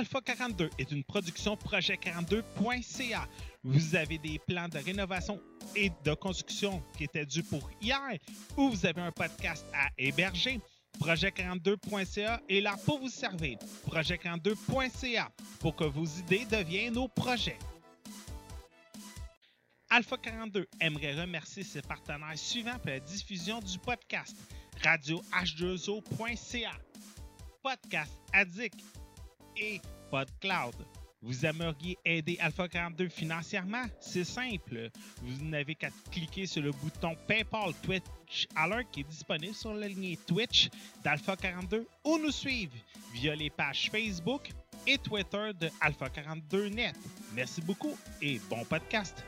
Alpha 42 est une production projet42.ca. Vous avez des plans de rénovation et de construction qui étaient dus pour hier ou vous avez un podcast à héberger. Projet42.ca est là pour vous servir. Projet42.ca pour que vos idées deviennent nos projets. Alpha 42 aimerait remercier ses partenaires suivants pour la diffusion du podcast radio h2o.ca, Podcast Addict et PodCloud. Vous aimeriez aider Alpha 42 financièrement? C'est simple. Vous n'avez qu'à cliquer sur le bouton PayPal Twitch Alert qui est disponible sur la ligne Twitch d'Alpha 42 ou nous suivre via les pages Facebook et Twitter de Alpha 42 Net. Merci beaucoup et bon podcast.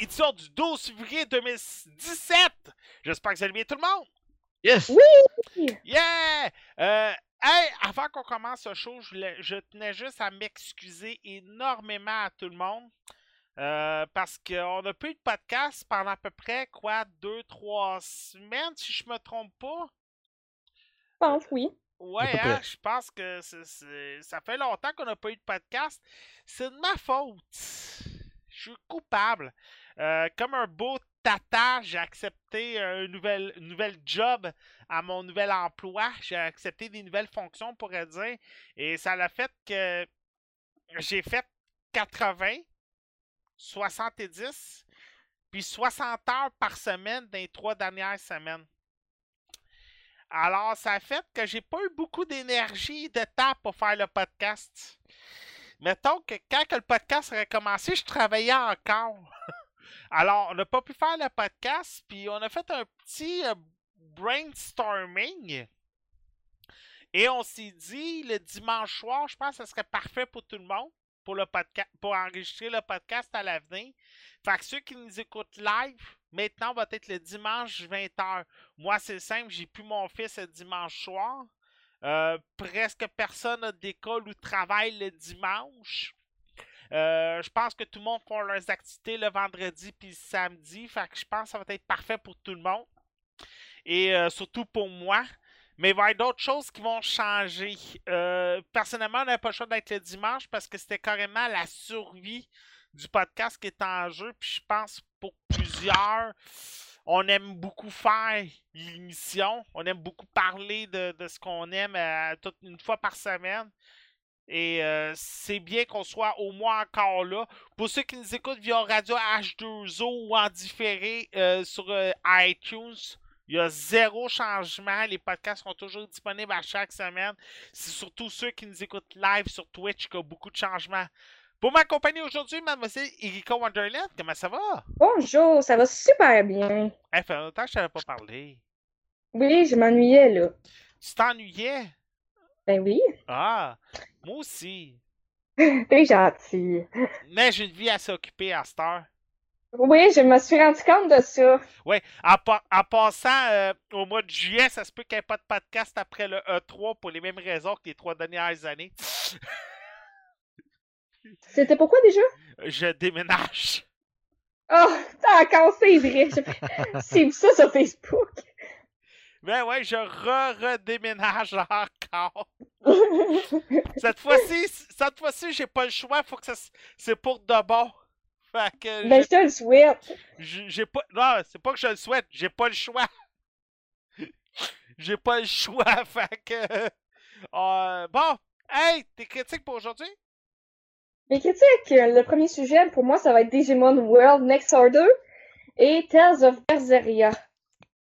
Il sort du 12 février 2017. J'espère que ça bien tout le monde. Yes! Oui! Yeah! Euh, hey, avant qu'on commence ce show, je, tenais juste à m'excuser énormément à tout le monde. Euh, parce qu'on n'a plus eu de podcast pendant à peu près, quoi, deux, trois semaines, si je me trompe pas. Je pense, oui. Ouais, hein, je pense que ça fait longtemps qu'on n'a pas eu de podcast. C'est de ma faute. Je suis coupable. Euh, comme un beau tata, j'ai accepté un nouvel, job à mon nouvel emploi. J'ai accepté des nouvelles fonctions, on pourrait dire. Et ça l'a fait que j'ai fait 80, 70, puis 60 heures par semaine dans les trois dernières semaines. Alors, ça a fait que j'ai pas eu beaucoup d'énergie et de temps pour faire le podcast. Mettons que quand le podcast aurait commencé, je travaillais encore. Alors, on n'a pas pu faire le podcast, puis on a fait un petit euh, brainstorming. Et on s'est dit, le dimanche soir, je pense que ce serait parfait pour tout le monde, pour, le podca- pour enregistrer le podcast à l'avenir. Fait que ceux qui nous écoutent live, maintenant va être le dimanche 20h. Moi, c'est simple, j'ai plus mon fils le dimanche soir. Euh, presque personne n'a d'école ou travaille le dimanche. Euh, je pense que tout le monde font leurs activités le vendredi puis le samedi. Fait que je pense que ça va être parfait pour tout le monde. Et euh, surtout pour moi. Mais il va y avoir d'autres choses qui vont changer. Personnellement, on n'avait pas le choix d'être le dimanche parce que c'était carrément la survie du podcast qui est en jeu. Je pense pour plusieurs, on aime beaucoup faire l'émission. On aime beaucoup parler de, ce qu'on aime euh, une fois par semaine. Et euh, c'est bien qu'on soit au moins encore là. Pour ceux qui nous écoutent via Radio H2O ou en différé euh, sur iTunes, il y a zéro changement. Les podcasts sont toujours disponibles à chaque semaine. C'est surtout ceux qui nous écoutent live sur Twitch qui ont beaucoup de changements. Pour m'accompagner aujourd'hui, mademoiselle Erika Wonderland, comment ça va? Bonjour, ça va super bien. Ça fait longtemps que je t'avais pas parlé. Oui, je m'ennuyais, là. Tu t'ennuyais? Ben oui, Ah, moi aussi. t'es gentil. Mais j'ai une vie assez occupée à cette heure. Oui, je me suis rendu compte de ça. En, pa- en passant euh, au mois de juillet, ça se peut qu'il n'y ait pas de podcast après le E3 pour les mêmes raisons que les trois dernières années. C'était pourquoi déjà? Je déménage. Oh, t'as encore, c'est vrai. Vu ça sur Facebook? Ben ouais, je re-redéménage encore. Cette fois-ci, cette fois-ci, j'ai pas le choix, faut que ça c'est pour de bon. Fait que ben, je te le souhaite. j'ai pas non, c'est pas que je le souhaite, j'ai pas le choix. j'ai pas le choix, fait que euh, bon, hey, t'es critique pour aujourd'hui? Les critiques, le premier sujet, pour moi, ça va être Digimon World Next Order et Tales of Berseria.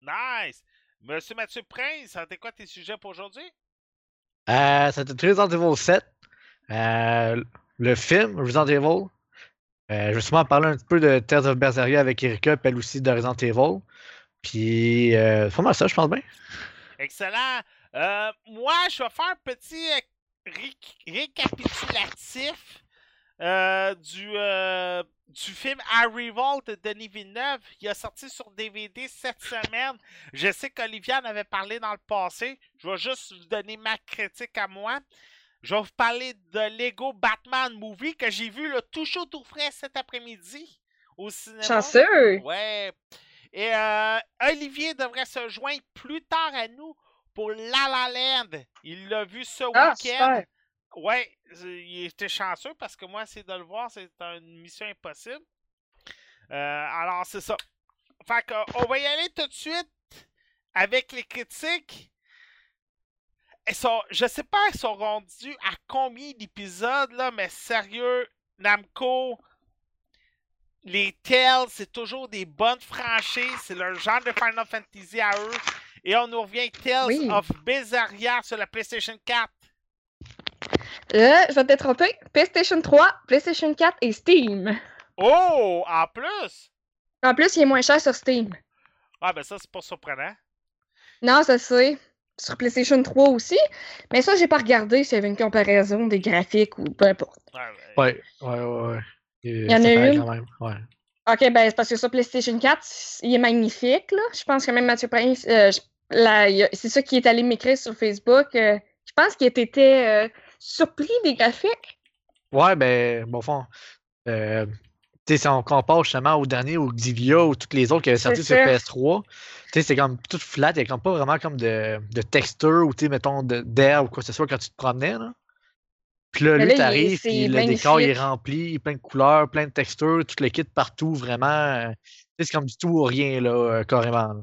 Nice. Monsieur Mathieu Prince, c'était quoi tes sujets pour aujourd'hui? Euh, C'était Resident Evil 7. Euh, le film Resident Evil. Euh, je vais sûrement parler un petit peu de Tales of Berseria avec Erika, puis elle aussi de Resident Evil. Puis, euh, c'est pas mal ça, je pense bien. Excellent. Euh, moi, je vais faire un petit euh, ré- récapitulatif euh, du, euh, du film Arrival de Denis Villeneuve. Il a sorti sur DVD cette semaine. Je sais qu'Olivia en avait parlé dans le passé. Je vais juste vous donner ma critique à moi. Je vais vous parler de Lego Batman Movie que j'ai vu le tout chaud tout frais cet après-midi au cinéma. Chanceux! Ouais. Et euh, Olivier devrait se joindre plus tard à nous pour La La Land. Il l'a vu ce Ah, week-end. super! Ouais, il était chanceux parce que moi, c'est de le voir, c'est une mission impossible. Euh, alors, c'est ça. Fait que, on va y aller tout de suite avec les critiques. Elles sont, je sais pas, elles sont rendues à combien d'épisodes, là, mais sérieux, Namco, les Tales, c'est toujours des bonnes franchises. C'est leur genre de Final Fantasy à eux. Et on nous revient Tales Oui. of Berseria sur la PlayStation 4. Euh, je vais te tromper. PlayStation 3, PlayStation 4 et Steam. Oh, en plus! En plus, il est moins cher sur Steam. Ah, ben ça, c'est pas surprenant. Non, ça c'est sur PlayStation 3 aussi. Mais ça, j'ai pas regardé s'il y avait une comparaison des graphiques ou peu importe. Ouais, ouais. Ouais, ouais. Il y en a une? Quand même. Ouais. Ok, ben c'est parce que sur PlayStation 4, il est magnifique, là. Je pense que même Mathieu Prince, euh, là, c'est ça qui est allé m'écrire sur Facebook. euh, je pense qu'il était euh, surpris des graphiques? Ouais, ben, bon fond. Euh, tu sais, si on compare justement au dernier, au Xivia ou toutes les autres qui avaient sorti sur ça. PS3, tu sais, c'est comme tout flat, il n'y a comme pas vraiment comme de, de texture ou, tu sais, mettons, d'air ou quoi que ce soit quand tu te promenais, là. Puis là, Mais lui, t'arrives, puis le décor, il est rempli, plein de couleurs, plein de textures, tout le kit partout, vraiment. euh, tu sais, c'est comme du tout ou rien, là, euh, carrément. là.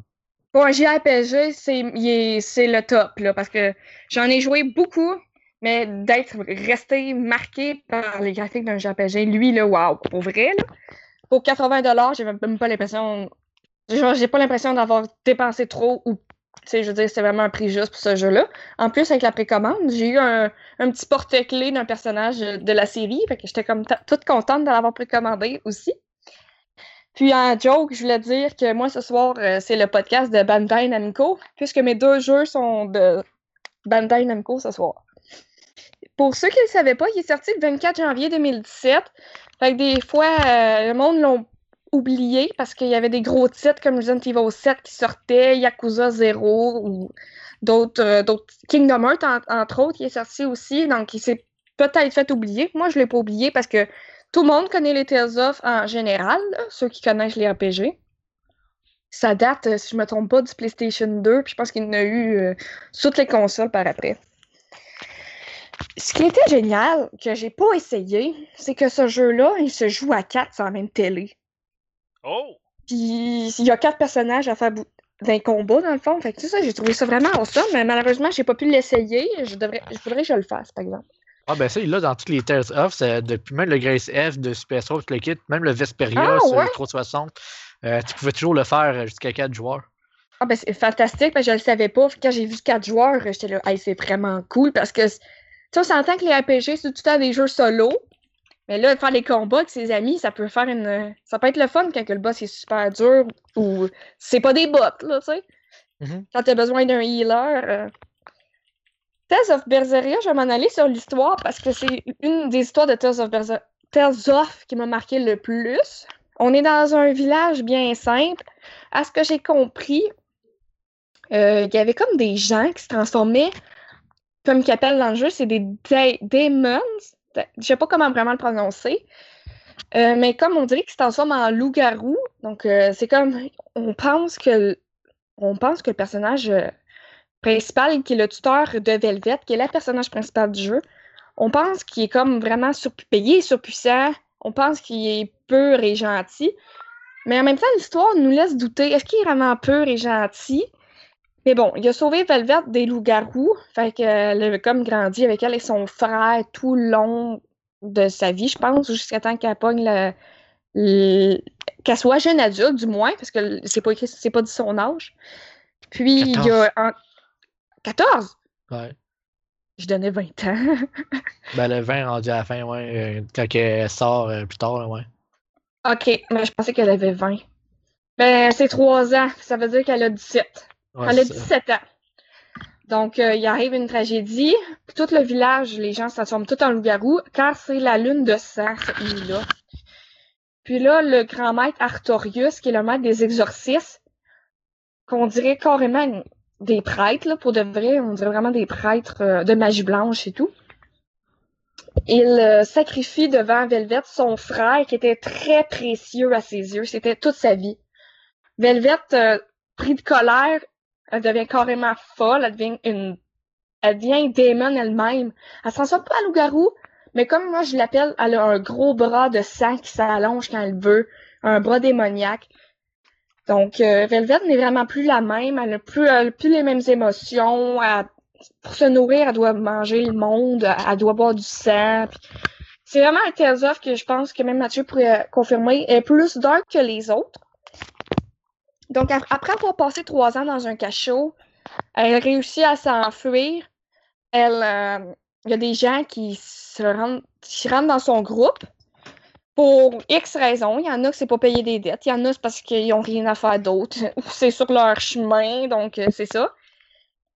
Pour un JRPG, c'est le top, là, parce que j'en ai joué beaucoup, mais d'être resté marqué par les graphiques d'un JRPG, lui, là, wow, pour vrai, là. Pour 80$, j'ai même pas l'impression. J'ai pas l'impression d'avoir dépensé trop ou. Tu sais, je veux dire, c'est vraiment un prix juste pour ce jeu-là. En plus, avec la précommande, j'ai eu un, un petit porte-clés d'un personnage de la série. Fait que j'étais comme toute contente de l'avoir précommandé aussi. Puis en joke, je voulais dire que moi ce soir, euh, c'est le podcast de Bandai Namco, puisque mes deux jeux sont de Bandai Namco ce soir. Pour ceux qui ne le savaient pas, il est sorti le 24 janvier 2017. Fait que des fois, euh, le monde l'ont oublié parce qu'il y avait des gros titres comme Resident Evil 7 qui sortaient, Yakuza 0 ou d'autres, euh, d'autres Kingdom Hearts en- entre autres, qui est sorti aussi. Donc il s'est peut-être fait oublier. Moi, je ne l'ai pas oublié parce que tout le monde connaît les Tales of en général, ceux qui connaissent les RPG. Ça date, euh, si je me trompe pas, du PlayStation 2, puis je pense qu'il y en a eu sur toutes les consoles par après. Ce qui était génial, que j'ai pas essayé, c'est que ce jeu-là, il se joue à quatre sur la même télé. Oh! Puis il y a quatre personnages à faire d'un combat, dans le fond. Fait que ça, j'ai trouvé ça vraiment awesome, mais malheureusement, j'ai pas pu l'essayer. Je devrais, je voudrais que je le fasse, par exemple. Ah, ben ça, il l'a dans tous les Tales of, depuis même le Grace F de Super Stroke, tout le kit, même le Vesperia Ah, sur ouais? le 360. euh, tu pouvais toujours le faire euh, jusqu'à 4 joueurs. Ah ben c'est fantastique, parce que je le savais pas. Quand j'ai vu quatre joueurs, j'étais là, hey, c'est vraiment cool parce que tu sais, on s'entend que les RPG, c'est tout le temps des jeux solo. Mais là, faire les combats avec ses amis, ça peut faire une. Ça peut être le fun quand le boss est super dur ou c'est pas des bots, là, tu sais. Mhm. Quand t'as besoin d'un healer. euh. Tales of Berseria, je vais m'en aller sur l'histoire parce que c'est une des histoires de Tales of Berseria. Tales of qui m'a marqué le plus. On est dans un village bien simple. À ce que j'ai compris, euh, il y avait comme des gens qui se transformaient, comme qu'ils appellent dans le jeu, c'est des da- demons. Je sais pas comment vraiment le prononcer. Euh, mais comme on dirait qu'ils se transforment en loup-garou, donc euh, c'est comme on pense que on pense que le personnage euh, principal, qui est le tuteur de Velvet, qui est le personnage principal du jeu, on pense qu'il est comme vraiment surpayé, surpuissant. On pense qu'il est pur et gentil. Mais en même temps, l'histoire nous laisse douter. Est-ce qu'il est vraiment pur et gentil? Mais bon, il a sauvé Velvet des loups-garous. Fait qu'elle a comme grandi avec elle et son frère tout le long de sa vie, je pense, jusqu'à temps qu'elle pogne le, le- qu'elle soit jeune adulte, du moins, parce que c'est pas écrit, c'est pas dit son âge. Puis il y a en... 14? Ouais. Je donnais 20 ans. Ben, le 20 rendu à la fin, ouais, euh, quand elle sort euh, plus tard, ouais. ok, mais je pensais qu'elle avait 20. Ben, c'est 3 ans. Ça veut dire qu'elle a 17. Ouais, Elle a c'est ça. 17 ans. Donc, euh, il arrive une tragédie. Puis tout le village, les gens se transforment tout en loup-garou, car c'est la lune de sang, cette nuit-là. Puis là, le grand maître Artorius, qui est le maître des exorcistes, qu'on dirait carrément des prêtres, là, pour de vrai, on dirait vraiment des prêtres euh, de magie blanche et tout. Il euh, sacrifie devant Velvet son frère, qui était très précieux à ses yeux. C'était toute sa vie. Velvet, pris de colère, elle devient carrément folle, elle devient une elle devient démon elle-même. Elle se transforme pas en loup-garou, mais comme moi je l'appelle, elle a un gros bras de sang qui s'allonge quand elle veut, un bras démoniaque. Donc euh, Velvet n'est vraiment plus la même, elle n'a plus, elle plus les mêmes émotions. elle- pour se nourrir, elle doit manger le monde, elle, elle doit boire du sang. C'est vraiment un Tales of que je pense que même Mathieu pourrait confirmer est plus dark que les autres. Donc, ap- après avoir passé trois ans dans un cachot, elle réussit à s'enfuir. Elle, euh, il y a des gens qui se rendent, qui rentrent dans son groupe pour X raisons. Il y en a que c'est pour payer des dettes. Il y en a c'est parce qu'ils ont rien à faire d'autre. C'est sur leur chemin, donc euh, c'est ça.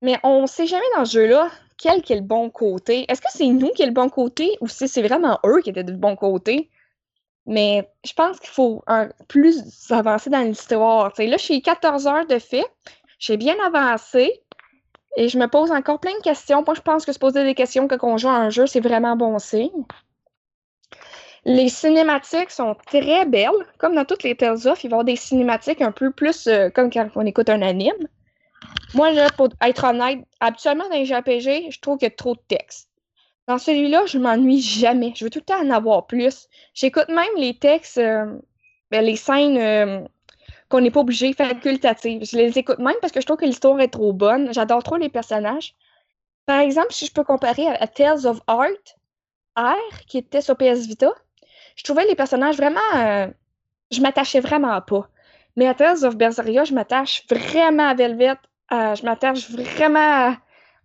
Mais on sait jamais dans ce jeu-là quel est le bon côté. Est-ce que c'est nous qui est le bon côté ou si c'est vraiment eux qui étaient du bon côté? Mais je pense qu'il faut plus avancer dans l'histoire. Là, je suis 14 heures de fait. J'ai bien avancé. Et je me pose encore plein de questions. Moi, je pense que se poser des questions quand on joue à un jeu, c'est vraiment bon signe. Les cinématiques sont très belles. Comme dans toutes les Tales of, il va y avoir des cinématiques un peu plus euh, comme quand on écoute un anime. Moi, là, pour être honnête, habituellement dans les JRPG, je trouve qu'il y a trop de texte. Dans celui-là, je m'ennuie jamais. Je veux tout le temps en avoir plus. J'écoute même les textes, euh, ben, les scènes euh, qu'on n'est pas obligé facultatives. Je les écoute même parce que je trouve que l'histoire est trop bonne. J'adore trop les personnages. Par exemple, si je peux comparer à, Tales of Art, R, qui était sur PS Vita, je trouvais les personnages vraiment. euh, je m'attachais vraiment pas. Mais à Tales of Berseria, je m'attache vraiment à Velvet. je m'attache vraiment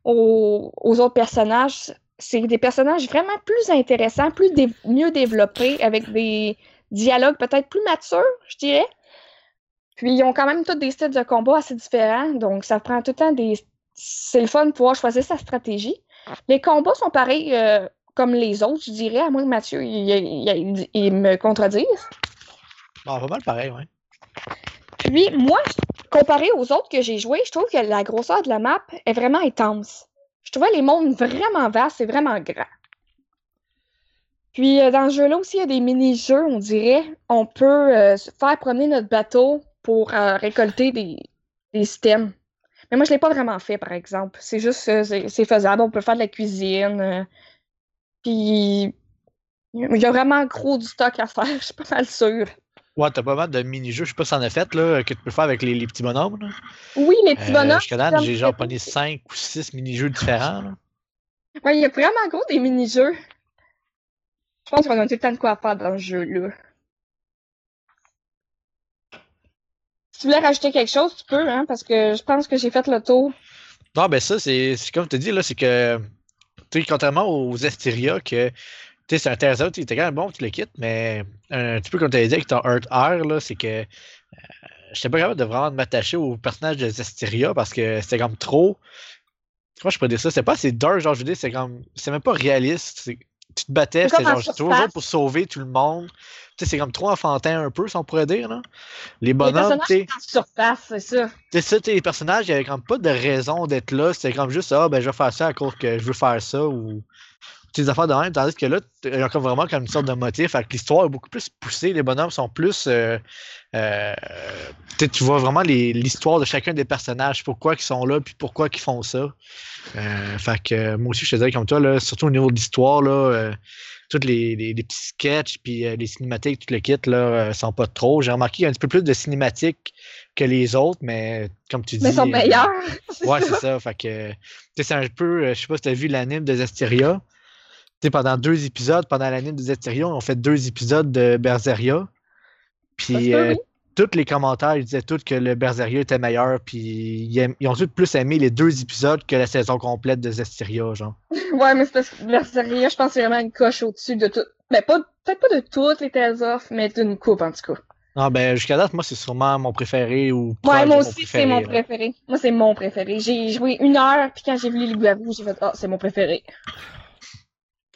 aux autres personnages. C'est des personnages vraiment plus intéressants, plus dé- mieux développés, avec des dialogues peut-être plus matures, je dirais. Puis ils ont quand même tous des styles de combat assez différents, donc ça prend tout le temps des. C'est le fun de pouvoir choisir sa stratégie. Les combats sont pareils euh, comme les autres, je dirais, à moins que Mathieu il, il- il- il me contredise. Bon, pas mal pareil, ouais. Puis moi, comparé aux autres que j'ai joués, je trouve que la grosseur de la map est vraiment intense. Je trouvais les mondes vraiment vastes et vraiment grands. Puis euh, dans ce jeu-là aussi, il y a des mini-jeux, on dirait. On peut euh, faire promener notre bateau pour euh, récolter des, des items. Mais moi, je l'ai pas vraiment fait, par exemple. C'est juste, c'est faisable. On peut faire de la cuisine. puis il y a vraiment gros du stock à faire, je suis pas mal sûre. Ouais, t'as pas mal de mini-jeux, je sais pas si t'en as fait, là, que tu peux faire avec les, les petits bonhommes. Là. Oui, les petits Euh, bonhommes. J'ai genre pogné 5 ou 6 mini-jeux différents. Là. Ouais, il y a vraiment gros des mini-jeux. Je pense qu'on a tout le temps de quoi faire dans ce jeu-là. Si tu voulais rajouter quelque chose, tu peux, hein, parce que je pense que j'ai fait le tour. Non, ben ça, c'est c'est comme tu dis, là, c'est que, tu sais, contrairement aux Asteria, que, tu sais, c'est un Terza, tu était quand même bon que tu le quittes, mais un petit peu comme tu avais dit avec ton Earth Air, là, c'est que euh, j'étais pas capable de vraiment m'attacher au personnage de Zestiria parce que c'était comme trop. Comment je pourrais dire ça? C'était pas assez dark, genre, je veux dire, c'est comme. C'est même pas réaliste. c'est- Tu te battais, C'est c'était genre toujours pour sauver tout le monde. Tu sais, c'est comme trop enfantin un peu, si on pourrait dire, là. Les bonhommes, tu sais. surface, c'est ça. C'est ça, t'sais, les personnages, il n'y avait comme pas de raison d'être là. C'était comme juste, ah, ben, je vais faire ça à cause que je veux faire ça ou. Des affaires de même. Tandis que là, il y a comme vraiment comme une sorte de motif. L'histoire est beaucoup plus poussée. Les bonhommes sont plus. euh, euh, tu vois vraiment l'histoire de chacun des personnages. Pourquoi ils sont là, puis pourquoi ils font ça. Euh, fait que euh, moi aussi, je te dirais comme toi, là, surtout au niveau de l'histoire, là. euh, tous les, les- les petits sketchs puis euh, les cinématiques, tout le kit, là, euh, sont pas trop. J'ai remarqué qu'il y a un petit peu plus de cinématiques que les autres, mais comme tu dis. Mais ils sont euh, meilleurs. c'est Ouais, c'est ça. Fait que, tu sais, c'est un peu, euh, je sais pas si t'as vu l'anime de Zestiria. Sais, pendant deux épisodes, pendant l'anime de Zestiria, on fait deux épisodes de Berseria. Puis, peut, euh, tous les commentaires, ils disaient tous que le Berseria était meilleur. Puis, ils, ont tous plus aimé les deux épisodes que la saison complète de Zestiria, genre. Ouais, mais c'est parce que Berseria, je pense que c'est vraiment une coche au-dessus de tout. Ben, pas, peut-être pas de toutes les Tales of, mais d'une coupe, en tout cas. Non, ben, jusqu'à date, moi, c'est sûrement mon préféré ou. Ouais, moi aussi, c'est mon préféré. Moi, c'est mon préféré. J'ai joué une heure, puis quand j'ai vu les Guavou, j'ai fait Ah, c'est mon préféré.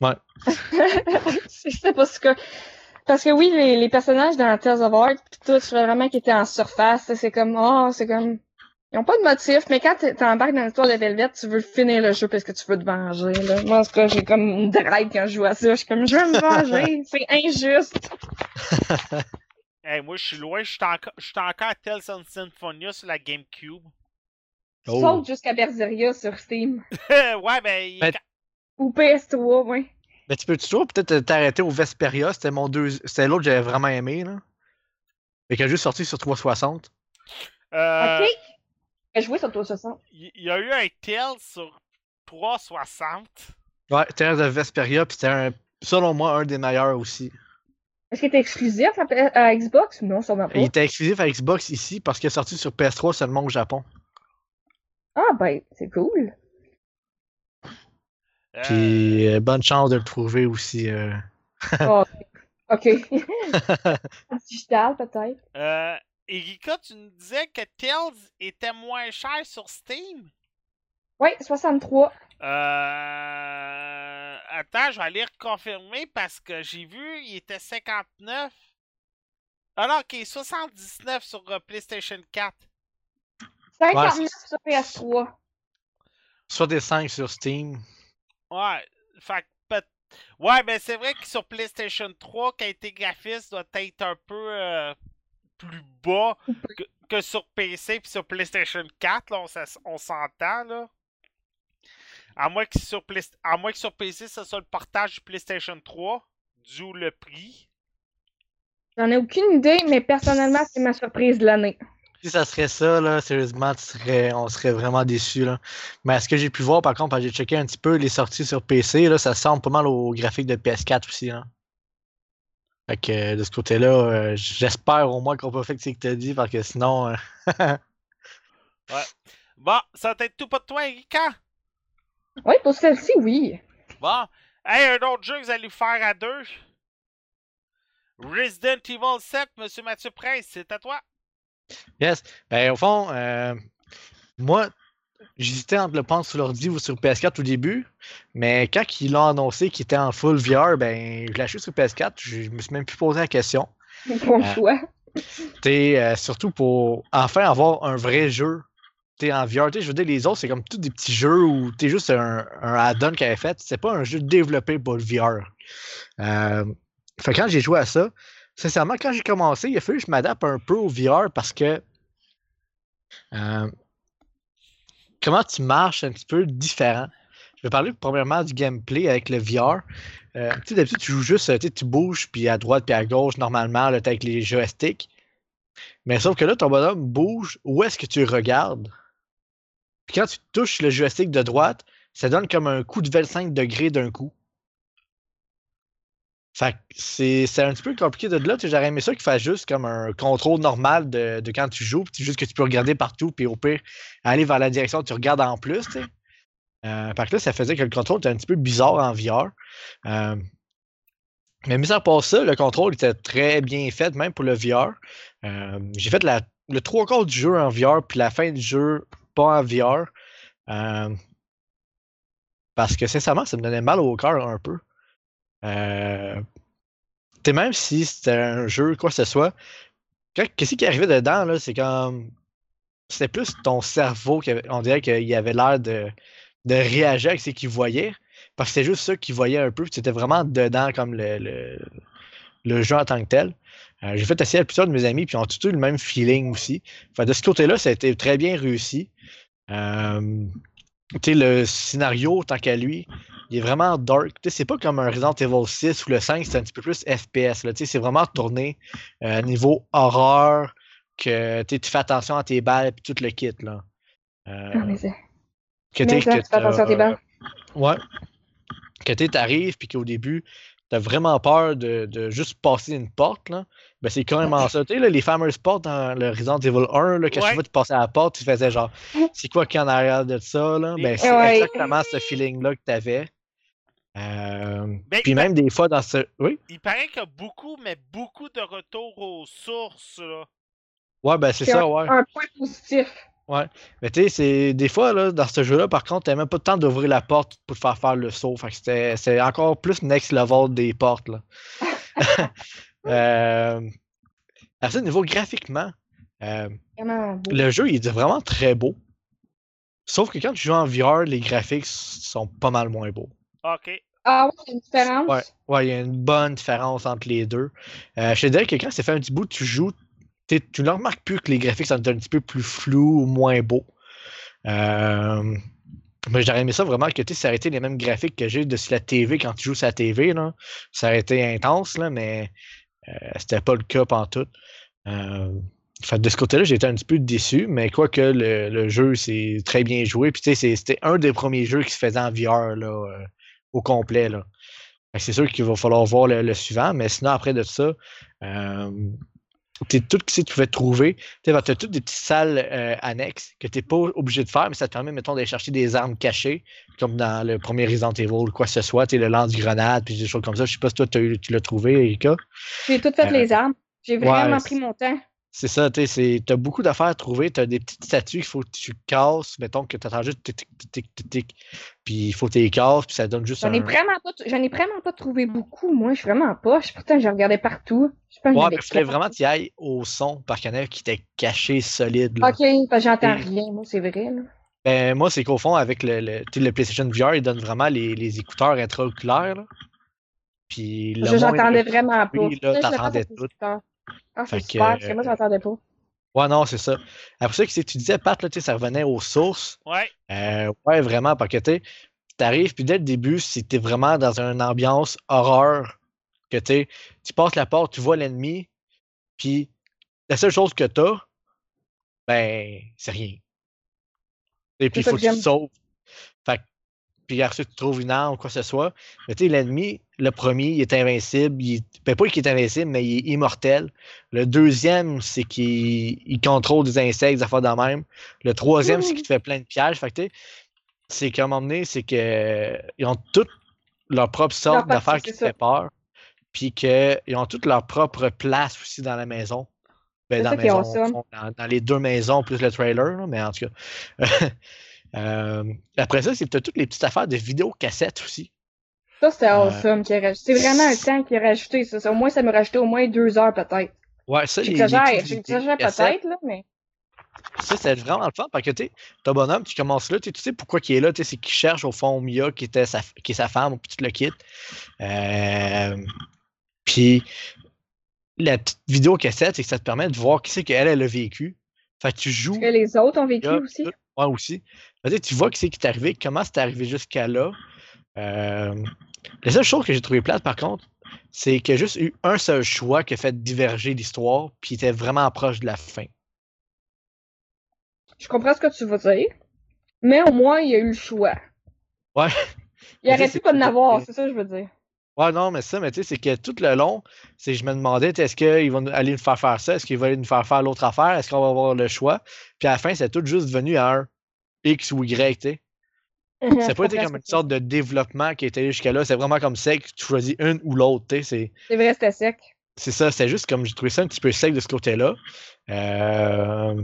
Ouais. je sais pas ce que. Parce que oui, les, les personnages dans Tales of Art, pis tout, vraiment qu'ils étaient en surface. C'est comme, oh, c'est comme. Ils ont pas de motif, mais quand t'embarques dans l'histoire de Velvet, tu veux finir le jeu parce que tu veux te venger, là. Moi, en tout cas, j'ai comme une drive quand je joue à ça. Je suis comme, je veux me venger. c'est injuste. Hey, moi, je suis loin. Je suis encore, je suis encore à Tales of Symphonia sur la GameCube. Oh. Saute jusqu'à Berseria sur Steam. ouais, ben, il- Ben, Ou PS3, ouais. Ben, tu peux toujours peut-être t'arrêter au Vesperia, c'était mon deux... C'était l'autre que j'avais vraiment aimé, là. Mais qui a juste sorti sur 360. euh, Ok. J'ai joué sur 360. il y a eu un Tales sur 360. Ouais, Terre de Vesperia, puis c'était un... selon moi un des meilleurs aussi. Est-ce qu'il était exclusif à, à Xbox? Non, sûrement pas. Il était exclusif à Xbox ici parce qu'il est sorti sur PS3 seulement au Japon. Ah, ben, c'est cool. Euh, Puis euh, bonne chance de le trouver aussi. euh. Ah, ok. Digital, peut-être. euh, Erika, tu nous disais que Tales était moins cher sur Steam? Oui, 63. Euh... Attends, je vais aller reconfirmer parce que j'ai vu, il était 59. Ah non, ok, 79 sur euh, PlayStation 4. 59 sur PS3. Soit des 5 sur Steam. Ouais, fait Ouais, ben c'est vrai que sur PlayStation 3, qualité graphique doit être un peu euh, plus bas que, que sur PC puis sur PlayStation 4, là, on s'entend, là. À moins, que sur Play- à moins que sur PC, ce soit le portage du PlayStation 3, d'où le prix. J'en ai aucune idée, mais personnellement, c'est ma surprise de l'année. Si ça serait ça, là, sérieusement, tu serais- on serait vraiment déçus. Là. Mais à ce que j'ai pu voir, par contre, quand j'ai checké un petit peu les sorties sur PC, là, ça ressemble pas mal au graphique de PS4 aussi. Là. Fait que de ce côté-là, euh, j'espère au moins qu'on peut faire ce que tu as dit, parce que sinon. euh, Bon, ça va être tout pour toi, Erika. Oui, pour celle-ci, oui. Bon. Hey, un autre jeu que vous allez faire à deux. Resident Evil 7, Monsieur Mathieu Prince, c'est à toi. Yes. Ben, au fond, euh, moi, j'hésitais entre le prendre sur l'ordi ou sur PS4 au début, mais quand ils l'ont annoncé qu'il était en full VR, ben, je l'ai acheté sur PS4, je me suis même plus posé la question. Bon Euh, choix. Euh, surtout pour enfin avoir un vrai jeu t'es en VR. T'sais, je veux dire, les autres, c'est comme tous des petits jeux où t'es juste un, un add-on qu'ils avaient fait. C'est pas un jeu développé pour le VR. Euh, fait quand j'ai joué à ça, sincèrement, quand j'ai commencé, il a fallu que je m'adapte un peu au VR parce que euh, comment tu marches un petit peu différent. Je vais parler premièrement du gameplay avec le VR. Euh, tu sais, d'habitude, tu joues juste, tu bouges, puis à droite, puis à gauche, normalement, là, avec les joysticks. Mais sauf que là, ton bonhomme bouge où est-ce que tu regardes. Puis quand tu touches le joystick de droite, ça donne comme un coup de 25 degrés d'un coup. C'est un petit peu compliqué de là. J'aurais aimé ça qu'il fasse juste comme un contrôle normal de, de quand tu joues, puis juste que tu peux regarder partout, puis au pire, aller vers la direction que tu regardes en plus. Euh, fait que là, ça faisait que le contrôle était un petit peu bizarre en VR. Euh, mais mis à part ça, le contrôle était très bien fait, même pour le VR. Euh, J'ai fait le trois quarts du jeu en VR, puis la fin du jeu pas en VR. Euh, parce que sincèrement, ça me donnait mal au cœur un peu. Euh, même si c'était un jeu, quoi que ce soit, qu'est-ce qui arrivait dedans, là, c'est comme. C'était plus ton cerveau, qui avait- on dirait qu'il avait l'air de, de réagir avec ce qu'il voyait. Parce que c'était juste ça qu'il voyait un peu. puis C'était vraiment dedans comme le, le, le jeu en tant que tel. Euh, J'ai fait essayer à plusieurs de mes amis, puis ils ont tous eu le même feeling aussi. Fait, de ce côté-là, ça a été très bien réussi. Euh, le scénario, tant qu'à lui, il est vraiment dark. Tu sais, c'est pas comme un Resident Evil 6 ou le 5, c'est un petit peu plus FPS. Là. Tu sais, C'est vraiment tourné euh, niveau horreur, que tu tu fais attention à tes balles et tout le kit. Là. Euh, mais c'est- que mais t'es- ça, que tu fais attention à tes balles. Ouais. Que tu arrives puis qu'au début, t'as vraiment peur de, de juste passer une porte, là. Ben, c'est carrément ça. Tu sais, là, les fameuses portes dans le Resident Evil 1, là, que Ouais. chaque fois que tu passais à la porte, tu faisais genre, c'est quoi qu'il y a en arrière de ça, là? Ben, c'est Ouais. exactement ce feeling-là que t'avais. Euh, Ben, puis même des fois dans ce. Oui? Il paraît qu'il y a beaucoup, mais beaucoup de retours aux sources, là. Ouais, ben c'est C'est ça, ouais. Un point positif. Mais tu sais, c'est des fois, là, dans ce jeu-là, par contre, t'as même pas le temps d'ouvrir la porte pour te faire faire le saut. Fait que c'était c'est encore plus next level des portes, là. euh... Après ça, niveau graphiquement, euh, le jeu, il est vraiment très beau. Sauf que quand tu joues en VR, les graphiques sont pas mal moins beaux. OK. Ah ouais, il y a une différence. Ouais, ouais, il y a une bonne différence entre les deux. Euh, je te dirais que quand c'est fait un petit bout, tu joues, tu ne remarques plus que les graphiques sont un petit peu plus flous ou moins beaux. Euh, mais j'aurais aimé ça vraiment que tu sais, ça aurait été les mêmes graphiques que j'ai dessus la TV quand tu joues sur la TV. Là. Ça aurait été intense, là, mais euh, c'était pas le cas pantoute. Euh, fait, de ce côté-là, j'étais un petit peu déçu, mais quoique le, le jeu, c'est très bien joué. Puis tu sais, c'est- c'était un des premiers jeux qui se faisait en VR là, euh, au complet. Là. C'est sûr qu'il va falloir voir le, le suivant, mais sinon, après de ça, euh, t'es tout ce que tu pouvais trouver? Tu as toutes des petites salles euh, annexes que tu n'es pas obligé de faire, mais ça te permet, mettons, d'aller chercher des armes cachées, comme dans le premier Resident Evil ou quoi que ce soit, tu le lance-grenade, puis des choses comme ça. Je sais pas si toi, tu l'as trouvé, Erika. J'ai tout fait Euh, les armes. J'ai vraiment pris mon temps. C'est ça, tu sais, t'as beaucoup d'affaires à trouver. Tu as des petites statues qu'il faut que tu casses. Mettons que tu attends juste tic, tic, tic, tic, tic, puis il faut que tu les casses, puis ça donne juste J'en un. ai vraiment pas, j'en ai vraiment pas trouvé beaucoup. Moi, je suis vraiment poche. Pourtant, je regardais partout. Je pense Ouais, mais il fallait quatre. vraiment que tu ailles au son, parce qu'il y en a qui étaient cachés solides. là. Ok, parce que j'entends Et- rien. Moi, c'est vrai. Là. Ben, moi, c'est qu'au fond, avec le, le, le PlayStation VR, il donne vraiment les, les écouteurs intraoculaires. là. Puis moins- j'entendais vraiment pas. Là, tout. Ah, c'est que, super, parce que moi, euh, j'entendais pas. Ouais, non, c'est ça. Après ça, que tu disais, Pat, là, ça revenait aux sources. Ouais. Euh, ouais, vraiment, parce que tu arrives, puis dès le début, si tu es vraiment dans une ambiance horreur, que tu tu passes la porte, tu vois l'ennemi, puis la seule chose que tu as, ben, c'est rien. Et puis, il faut que tu te sauves. Puis après tu trouves une arme ou quoi que ce soit. Mais tu sais, l'ennemi, le premier, il est invincible. Il. Ben, pas qu'il est invincible, mais il est immortel. Le deuxième, c'est qu'il il contrôle des insectes, des affaires de même. Le troisième, c'est qu'il te fait plein de pièges. Fait que, tu sais, c'est qu'à un moment donné, c'est que ils ont toutes leur propre sorte d'affaires qui te fait peur. Puis qu'ils ont toutes leur propre place aussi dans la maison. Ben, dans, maison, dans, dans les deux maisons plus le trailer, là, mais en tout cas. Euh, après ça, c'est toutes les petites affaires de vidéocassettes aussi. Ça, c'était Euh, awesome. qu'il a raj- C'est vraiment un temps qu'il a rajouté. Ça. Ça, Au moins, ça me rajouté au moins deux heures, peut-être. Ouais, ça, J'exagère, j'exagère peut-être, là, mais. Ça, c'est vraiment le fun parce que tu sais, ton bonhomme, tu commences là, tu sais- pourquoi il est là, tu sais, c'est qu'il cherche au fond Mia qui, était sa, qui est sa femme, puis tu le quittes. Euh, puis la petite vidéo cassette, c'est que ça te permet de voir qui c'est qu'elle, elle a vécu. Fait que tu joues. Que les autres ont vécu Mia, aussi? Ouais, aussi. Que tu vois qui c'est qui est arrivé, comment c'est arrivé jusqu'à là. Euh, la seule chose que j'ai trouvé plate, par contre, c'est qu'il y a juste eu un seul choix qui a fait diverger l'histoire, puis était vraiment proche de la fin. Je comprends ce que tu veux dire. Mais au moins, il y a eu le choix. Ouais. Il aurait pu pas en avoir, c'est ça que je veux dire. Ouais, non, mais ça, mais tu sais, c'est que tout le long, c'est je me demandais, est-ce qu'ils vont aller nous faire faire ça? Est-ce qu'ils vont aller nous faire faire l'autre affaire? Est-ce qu'on va avoir le choix? Puis à la fin, c'est tout juste venu à un X ou Y, tu sais. Ça n'a pas été comme une sorte de développement qui était jusqu'à là. C'est vraiment comme sec, tu choisis une ou l'autre, tu sais. C'est, C'est vrai, c'était sec. c'est ça, c'est juste comme j'ai trouvé ça un petit peu sec de ce côté-là. Euh...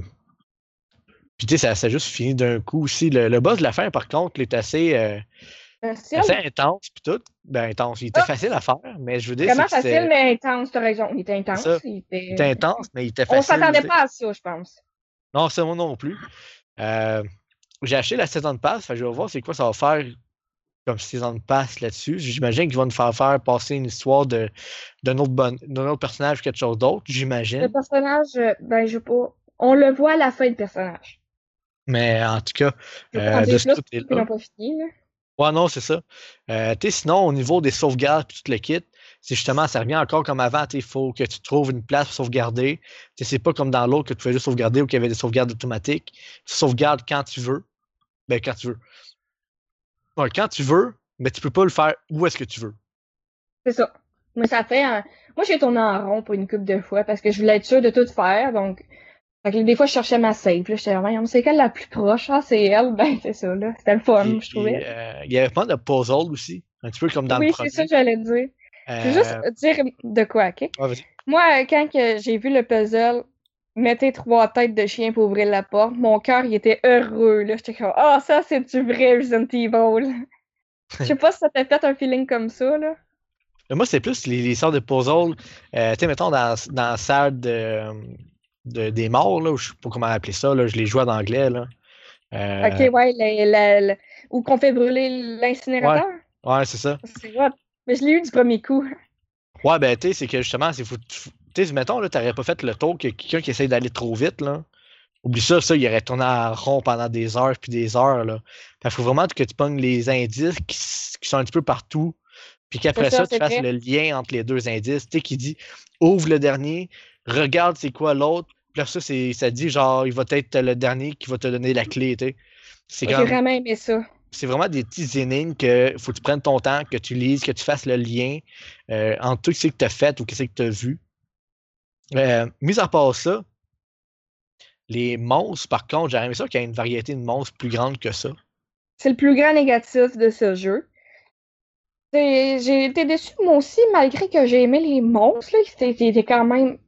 Puis tu sais, ça, ça a juste fini d'un coup aussi. Le, le boss de la fin, par contre, il est assez, euh, Facile. assez intense, puis tout. Ben, intense. Il était Ah! facile à faire, mais je veux dire, c'était- facile, mais intense, t'as raison. Il était intense. Il était... il était intense, mais il était On facile. s'attendait tu sais. pas à ça, je pense. Non, c'est moi non plus. Euh, j'ai acheté la saison de passe, je vais voir c'est quoi ça va faire comme saison de passe là-dessus. J'imagine qu'ils vont nous faire faire passer une histoire de d'un autre, bon, autre personnage ou quelque chose d'autre, Le j'imagine. personnage, euh, ben, je pas. On le voit à la fin, le personnage. Mais en tout cas, euh, de ce plus, côté-là. ils n'ont pas fini, là. Ouais, non, c'est ça. Euh, sinon, au niveau des sauvegardes tout le kit, c'est justement, ça revient encore comme avant. Il faut que tu trouves une place pour sauvegarder. C'est pas comme dans l'autre que tu pouvais juste sauvegarder ou qu'il y avait des sauvegardes automatiques. Tu sauvegardes quand tu veux. Ben, quand tu veux. Quand tu veux, mais tu peux pas le faire où est-ce que tu veux. C'est ça. Mais ça fait un... Moi, j'ai tourné en rond pour une couple de fois parce que je voulais être sûre de tout faire, donc... Fait que des fois, je cherchais ma save, puis j'étais vraiment, c'est quelle la plus proche? Ah, c'est elle? Ben, c'est ça, là. C'était le fun, je trouvais. euh, il y avait pas de puzzle aussi. Un petit peu comme dans oui, le c'est premier. ça que j'allais dire. Je veux juste Euh, dire de quoi, OK? Moi, quand que j'ai vu le puzzle, mettez trois têtes de chien pour ouvrir la porte, mon cœur, il était heureux, là. J'étais comme, ah, ça, c'est du vrai Resident Evil? Je sais pas si ça t'a fait un feeling comme ça, là. Moi, c'est plus les, les sortes de puzzles. Euh, tu sais, mettons, dans, dans la salle de, de- des morts, là, ou je sais pas comment appeler ça, là, je les joue en anglais, là. Euh, Ok, ouais, où qu'on fait brûler l'incinérateur. Ouais, c'est ça. C'est hot. Mais je l'ai eu du premier coup. Ouais, ben, tu sais, c'est que justement, c'est faut. Tu sais, mettons, là, t'aurais pas fait le tour que quelqu'un qui essaye d'aller trop vite, là. Oublie ça, ça, il aurait tourné en rond pendant des heures puis des heures, là. Qu'il faut vraiment que tu pognes les indices qui, sont un petit peu partout, puis qu'après ça, ça, tu fasses vrai. le lien entre les deux indices. Tu sais, qui dit ouvre le dernier, regarde c'est quoi l'autre, puis là, ça, ça dit genre, il va être le dernier qui va te donner la clé, tu sais. J'ai vraiment aimé ça. c'est vraiment des petits énigmes que faut que tu prennes ton temps, que tu lises, que tu fasses le lien euh, entre tout ce que tu as fait ou ce que tu as vu. Euh, mis à part ça, les monstres, par contre, j'aurais aimé ça qu'il y ait une variété de monstres plus grande que ça. C'est le plus grand négatif de ce jeu. J'ai été déçue, moi aussi, malgré que j'ai aimé les monstres. C'était quand même.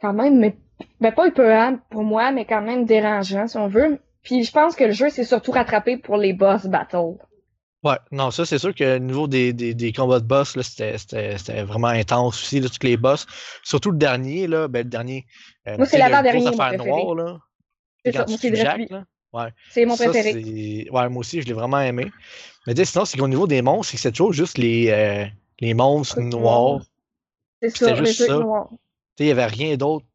Quand même, ben, pas épeurant pour moi, mais quand même dérangeant, si on veut. Puis je pense que le jeu s'est surtout rattrapé pour les boss battles. Ouais, non, ça c'est sûr que au niveau des, des, des combats de boss, c'était, vraiment intense aussi, là, tous les boss. Surtout le dernier, là, ben le dernier. euh, Moi, c'est l'avant-dernier. C'est ça, c'est. Ouais. C'est mon préféré. Ouais, moi aussi, je l'ai vraiment aimé. Mais sinon, c'est qu'au niveau des monstres, c'est que c'est toujours juste les, euh, les monstres noirs. C'est ça, les trucs noirs. Il n'y avait rien d'autre.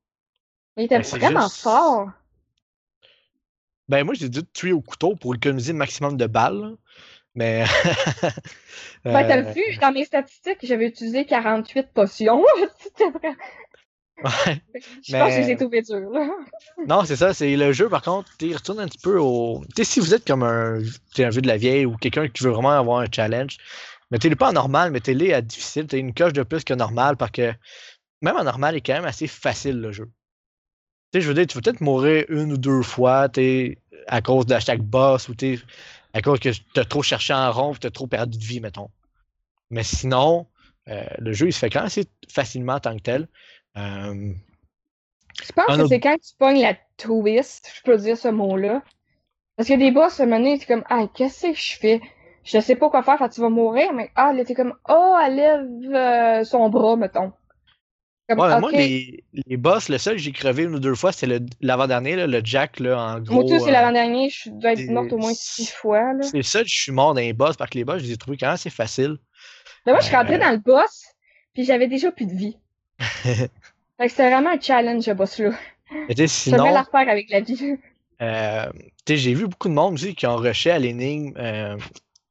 Mais il était Ben, vraiment juste- fort. Ben, moi, j'ai dû te tuer au couteau pour économiser le maximum de balles. Mais. Ben, t'as Euh, vu, dans mes statistiques, j'avais utilisé 48 potions. C'était vrai. ouais. Je pense que je les Mais- ai trouvées dures, là. Non, c'est ça, c'est le jeu, par contre, tu retourne un petit peu au. Tu sais, si vous êtes comme un, un vieux de la vieille ou quelqu'un qui veut vraiment avoir un challenge, mettez-le pas en normal, mettez-le à difficile, t'as une coche de plus que normal, parce que même en normal, il est quand même assez facile le jeu. Tu sais, je veux dire, tu vas peut-être mourir une ou deux fois, tu à cause de chaque boss, ou tu à cause que t'as trop cherché en rond, tu t'as trop perdu de vie, mettons. Mais sinon, euh, le jeu, il se fait quand même assez facilement en tant que tel. Euh, Je pense Un que autre- c'est quand tu pognes la twist, je peux dire ce mot-là. Parce que des boss, à un moment donné, t'es comme, ah, qu'est-ce que je fais? Je sais pas quoi faire, tu vas mourir, mais ah, là, t'es comme, oh, elle lève euh, son bras, mettons. Comme, Ouais, moi, les, les boss, le seul que j'ai crevé une ou deux fois, c'est l'avant-dernier, le Jack, là, en gros. Moi, tout, c'est euh, l'avant-dernier, je dois être morte au moins six fois, c'est le seul que je suis mort dans les boss, parce que les boss, je les ai trouvés quand même assez faciles. Mais moi, je suis Euh. dans le boss, puis j'avais déjà plus de vie. fait que c'était vraiment un challenge, ce boss-là. Je sinon, la refaire avec la vie. euh, j'ai vu beaucoup de monde aussi qui ont rushé à l'énigme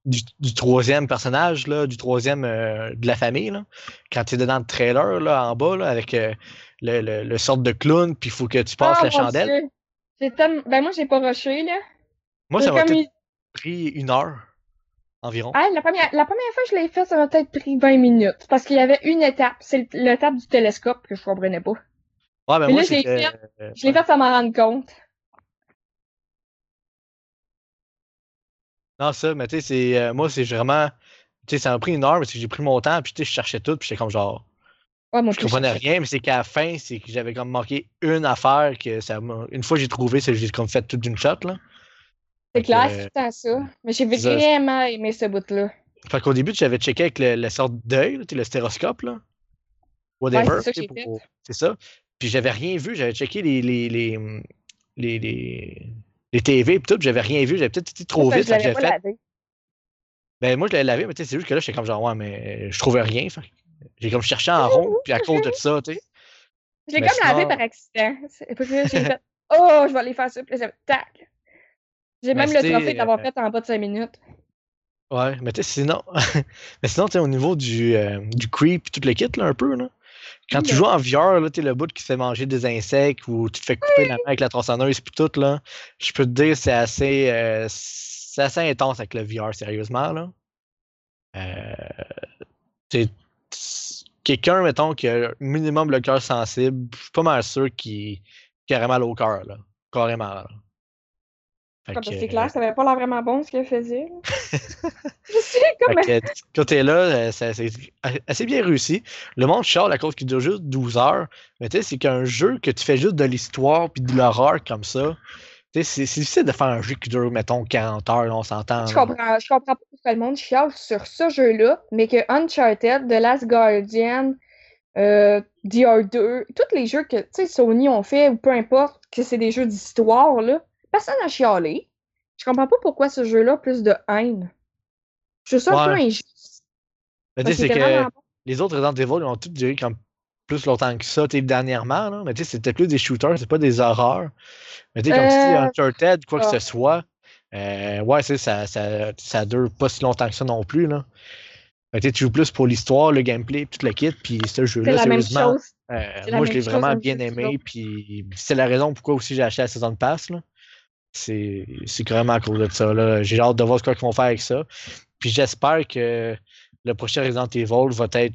du, du troisième personnage, là, du troisième euh, de la famille, là. Quand tu es dans le trailer, là, en bas, là, avec euh, le, le, le sorte de clown, puis il faut que tu passes Ah, la mon chandelle. Tellement- Ben, moi, j'ai pas rushé, là. Moi, ça m'a peut-être pris une heure environ. Ah, la, première, la première fois que je l'ai fait, ça m'a peut-être pris 20 minutes. Parce qu'il y avait une étape. C'est l'étape du télescope que je comprenais pas. Ouais, ben mais moi, là, je l'ai c'était. fait. euh, Je l'ai fait sans m'en rendre compte. Non, ça, mais tu sais, c'est. euh, moi, c'est vraiment. Tu sais, ça m'a pris une heure parce que j'ai pris mon temps, puis tu sais, je cherchais tout, puis j'étais comme genre. Ouais, moi, Je comprenais rien, mais c'est qu'à la fin, c'est que j'avais comme manqué une affaire que ça. Une fois que j'ai trouvé, c'est que j'ai comme fait toute d'une shot, là. C'est clair, euh, tout ça. Mais j'ai vraiment aimé ce bout-là. Fait qu'au début, j'avais checké avec le, la sorte d'œil, le stéroscope, là. Whatever. Ouais, c'est ça C'est. Puis j'avais rien vu, j'avais checké les. les, les, les, les, TV et tout, j'avais rien vu, j'avais peut-être été trop vite, fait pas fait. Ben moi je l'avais lavé, mais tu sais, c'est juste que là, j'étais comme genre ouais, mais je trouvais rien. fait J'ai comme cherché en rond, puis à cause de ça, tu sais. Je l'ai comme lavé par accident. J'ai fait, oh, je vais aller faire ça. Puis tac. J'ai même le trophée d'avoir euh, fait en bas de 5 minutes. Ouais, mais tu sais, sinon. mais sinon, tu sais, au niveau du, euh, du creep, tout le kit, là, un peu, là. Quand tu joues en VR, là, tu le bout qui se fait manger des insectes ou tu te fais couper la main avec la tronçonneuse puis tout, là, je peux te dire, c'est assez, euh, c'est assez intense avec le VR, sérieusement, là. Euh, Quelqu'un, mettons, qui a minimum le cœur sensible, je suis pas mal sûr qu'il qu'il aurait mal au cœur, là. Carrément, là. C'est clair, ça avait pas l'air vraiment bon ce qu'elle faisait. Je sais comme. Que, de ce côté-là, euh, c'est assez bien réussi. Le monde chiale à cause qu'il dure juste 12 heures. Mais tu sais, c'est qu'un jeu que tu fais juste de l'histoire puis de l'horreur comme ça, tu sais, c'est difficile de faire un jeu qui dure, mettons, 40 heures, là, on s'entend. Je comprends, je comprends pas pourquoi le monde chiale sur ce jeu-là, mais que Uncharted, The Last Guardian, euh, DR2, tous les jeux que tu sais, Sony ont fait, ou peu importe, que c'est des jeux d'histoire, là, personne n'a chialé. Je comprends pas pourquoi ce jeu-là a plus de haine. Je suis ça un peu Ouais. injuste. Mais tu sais, c'est que vraiment les autres Resident Evil, ils ont tous duré comme plus longtemps que ça, tu sais, dernièrement, là. Mais tu sais, c'était plus des shooters, c'est pas des horreurs. Mais tu sais, comme Euh, Uncharted, quoi que ce soit, euh, ouais, tu sais, ça, ça, ça dure pas si longtemps que ça non plus, là. Fait que tu joues plus pour l'histoire, le gameplay, tout le kit, puis ce jeu-là, sérieusement, euh, moi, je l'ai vraiment bien aimé, puis c'est la raison pourquoi aussi j'ai acheté la saison de passe, là. C'est c'est carrément à cause de ça, là. J'ai hâte de voir ce qu'ils vont faire avec ça. Puis j'espère que le prochain Resident Evil va être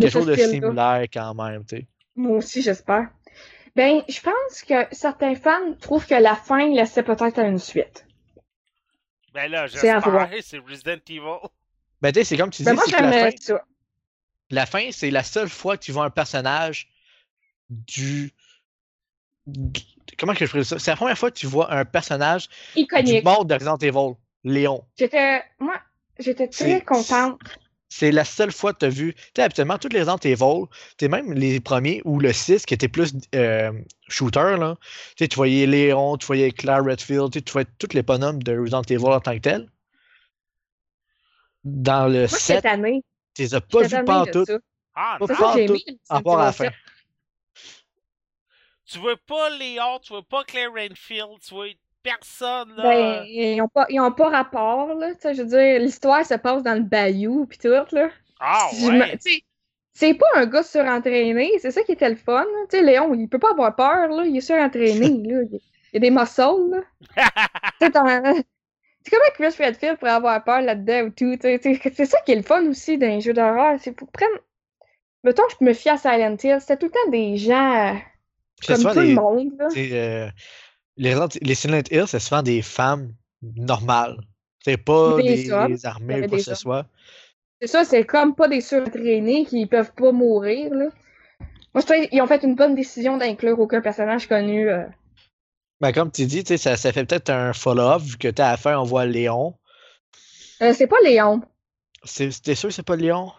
quelque chose de similaire quand même, tu sais. Moi aussi, j'espère. Ben, je pense que certains fans trouvent que la fin laissait peut-être à une suite. Ben là, j'espère, c'est Resident Evil. Ben, tu sais, c'est comme tu dis, Ben, moi, que la fin, ça. la fin, c'est la seule fois que tu vois un personnage du. Du- Comment que je pourrais dire ça? C'est la première fois que tu vois un personnage du Iconique. monde de Resident Evil, Léon. J'étais, moi, j'étais très contente. C'est la seule fois que tu as vu. Tu sais, habituellement, tous les Resident Evil, tu sais, même les premiers ou le 6 qui était plus euh, shooter, là. Tu sais, tu voyais Léon, tu voyais Claire Redfield, tu voyais tous les bonhommes de Resident Evil en tant que tel. Dans le Moi, 7, cette année, tu les as pas vus ça. Ah, Pas aimé. à part à la fin. Tu veux pas Léon, tu veux pas Claire Renfield, tu veux personne, là. Ben, ils ont pas, ils ont pas rapport, là. Je veux dire, l'histoire se passe dans le bayou, pis tout, là. ah, ouais. C'est pas un gars surentraîné, c'est ça qui était le fun. Tu sais, Léon, il peut pas avoir peur, là. Il est surentraîné, là. Il y a des muscles, là. Tu sais, t'en- C'est comment Chris Redfield pourrait avoir peur là-dedans ou tout. C'est ça qui est le fun aussi les jeux d'horreur. C'est pour prendre. Mettons, je me fie à Silent Hill. C'était tout le temps des gens Puis comme tout des- le monde. Là. euh, les, les Silent Hill, c'est souvent des femmes normales. C'est pas Des armées ou quoi que ce soit. C'est ça, c'est comme pas des surentraînés qui peuvent pas mourir. Là. Moi, je trouve qu'ils ont fait une bonne décision d'inclure aucun personnage connu. euh. Ben, comme tu dis, tu ça, ça fait peut-être un follow-up, vu que t'as à la fin, on voit Léon. Euh, c'est pas Léon, C'est- T'es sûr que c'est pas Léon?